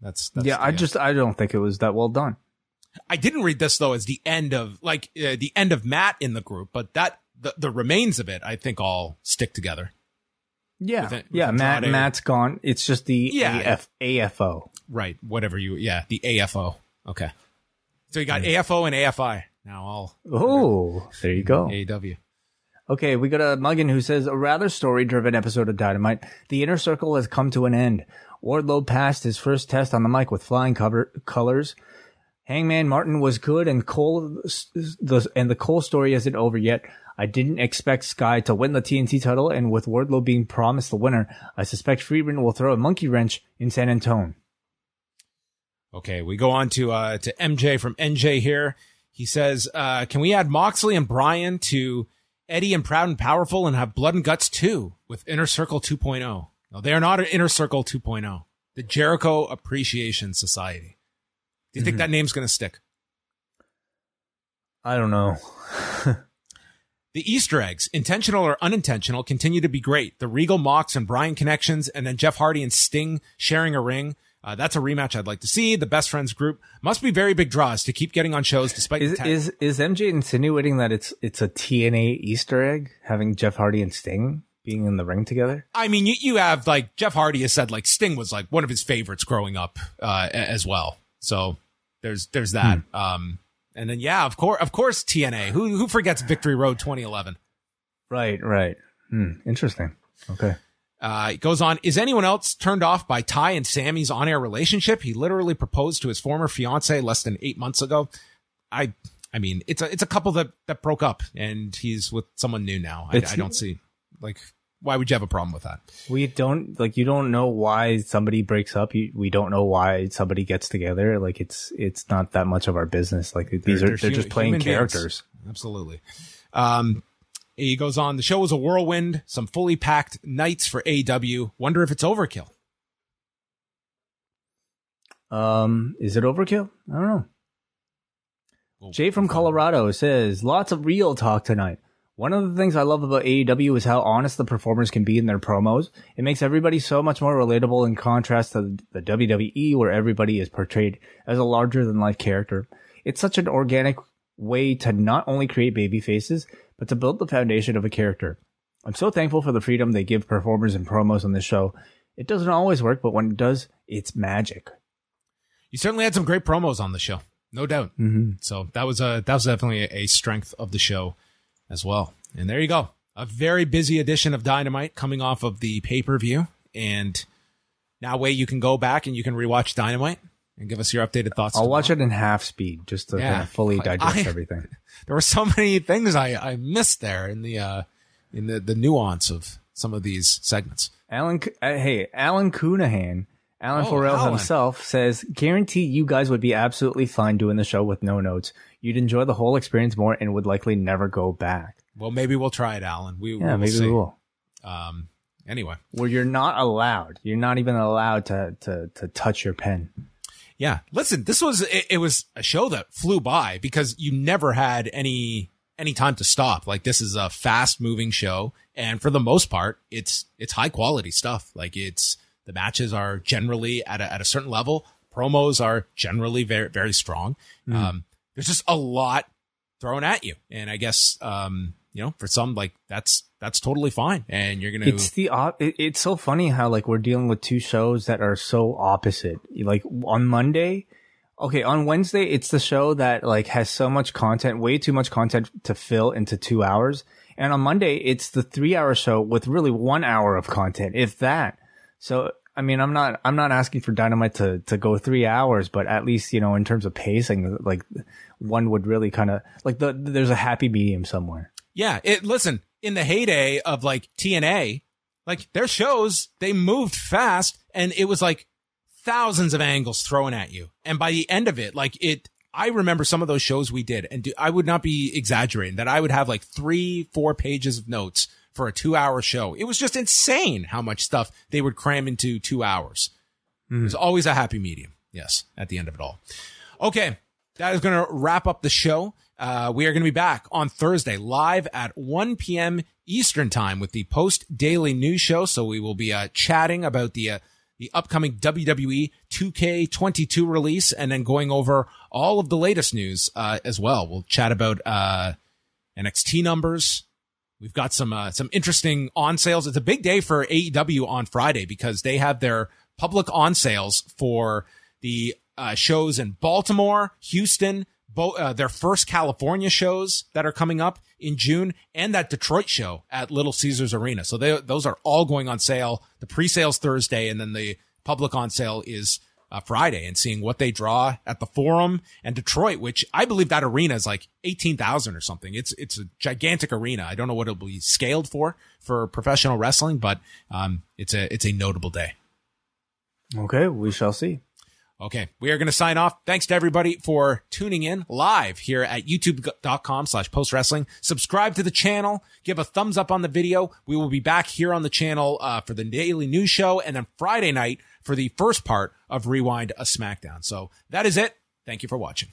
That's, that's yeah, I uh, just I don't think it was that well done. I didn't read this though as the end of like uh, the end of Matt in the group, but that the, the remains of it, I think all stick together. Yeah, With it- yeah. with Matt Andrade. Matt's gone. It's just the Yeah. AF, AFO. Right. Whatever you, yeah, the AFO. Okay. So you got AFO and AFI now all Oh, there you go. AEW. Okay, we got a Muggin who says a rather story-driven episode of Dynamite. The inner circle has come to an end. Wardlow passed his first test on the mic with flying cover colors. Hangman Martin was good, and Cole the and the Cole story isn't over yet. I didn't expect Sky to win the TNT title, and with Wardlow being promised the winner, I suspect Friedman will throw a monkey wrench in San Antonio. Okay, we go on to uh to MJ from NJ here. He says, uh, can we add Moxley and Bryan to Eddie and Proud and Powerful and have Blood and Guts too with Inner Circle 2.0? No, they are not an Inner Circle 2.0. The Jericho Appreciation Society. Do you think that name's going to stick? I don't know. The Easter eggs, intentional or unintentional, continue to be great. The Regal Mox and Bryan connections, and then Jeff Hardy and Sting sharing a ring. Uh, that's a rematch I'd like to see. The Best Friends group must be very big draws to keep getting on shows despite Is is is MJ insinuating that it's it's a TNA Easter egg having Jeff Hardy and Sting being in the ring together? I mean, you, you have like Jeff Hardy has said like Sting was like one of his favorites growing up uh, as well. So there's there's that. Um, and then yeah, of course, of course, TNA. Who who forgets Victory Road 2011? Right, right. Hmm, interesting. Okay. Uh, it goes on. Is anyone else turned off by Tay and Sammy's on-air relationship? He literally proposed to his former fiance less than eight months ago. I, I mean, it's a it's a couple that that broke up, and he's with someone new now. I, I don't see like why would you have a problem with that? We don't like you don't know why somebody breaks up. You, we don't know why somebody gets together. Like it's it's not that much of our business. Like these are they're hu- just playing human beings. characters. Absolutely. Um, he goes on. The show was a whirlwind. Some fully packed nights for AW. Wonder if it's overkill. Um, is it overkill? I don't know. Well, Jay from Colorado says lots of real talk tonight. One of the things I love about AEW is how honest the performers can be in their promos. It makes everybody so much more relatable in contrast to the WWE where everybody is portrayed as a larger than life character. It's such an organic way to not only create baby faces, but to build the foundation of a character. I'm so thankful for the freedom they give performers in promos on this show. It doesn't always work, but when it does, it's magic. You certainly had some great promos on the show, no doubt. Mm-hmm. So that was a that was definitely a strength of the show as well. And there you go, a very busy edition of Dynamite coming off of the pay per view, and now way you can go back and you can rewatch Dynamite and give us your updated thoughts. I'll watch it in half speed just to Yeah. kind of fully digest I- everything. There were so many things I I missed there in the uh in the the nuance of some of these segments. Alan, uh, hey, Alan Coonahan, Alan Oh, Forel himself says, guarantee you guys would be absolutely fine doing the show with no notes. You'd enjoy the whole experience more and would likely never go back. Well, maybe we'll try it, Alan. We Yeah, will maybe see. we will. Um, anyway, Where you're not allowed. You're not even allowed to, to, to touch your pen. yeah. Listen, this was it, it was a show that flew by because you never had any any time to stop. Like this is a fast moving show, and for the most part, it's it's high quality stuff. Like it's the matches are generally at a, at a certain level. Promos are generally very very strong. Um, there's just a lot thrown at you, and I guess um, you know for some like that's that's totally fine, and you're gonna It's the op- it, it's so funny how like we're dealing with two shows that are so opposite. Like on Monday, okay, on Wednesday it's the show that like has so much content, way too much content to fill into 2 hours. And on Monday it's the 3-hour show with really 1 hour of content, if that. So I mean, I'm not I'm not asking for Dynamite to to go 3 hours, but at least, you know, in terms of pacing, like one would really kind of like the there's a happy medium somewhere. Yeah, it listen, in the heyday of like TNA, like their shows, they moved fast and it was like thousands of angles thrown at you. And by the end of it, like it I remember some of those shows we did and do, I would not be exaggerating that I would have like 3 4 pages of notes for a 2-hour show. It was just insane how much stuff they would cram into 2 hours. There's hmm. always a happy medium. Yes, at the end of it all. Okay, that is going to wrap up the show. Uh, we are going to be back on Thursday live at 1 p.m. Eastern time with the post daily news show. So we will be uh, chatting about the uh, the upcoming WWE 2K22 release, and then going over all of the latest news uh, as well. We'll chat about uh, NXT numbers. We've got some uh, some interesting on sales. It's a big day for AEW on Friday because they have their public on sales for the uh, shows in Baltimore, Houston, bo- uh, their first California shows that are coming up in June, and that Detroit show at Little Caesars Arena. So they, those are all going on sale. The pre-sales Thursday, and then the public on sale is uh, Friday. And seeing what they draw at the Forum and Detroit, which I believe that arena is like eighteen thousand or something. It's it's a gigantic arena. I don't know what it'll be scaled for for professional wrestling, but um, it's a it's a notable day. Okay, we shall see. Okay. We are going to sign off. Thanks to everybody for tuning in live here at youtube.com slash post wrestling. Subscribe to the channel. Give a thumbs up on the video. We will be back here on the channel, uh, for the daily news show and then Friday night for the first part of Rewind a SmackDown. So that is it. Thank you for watching.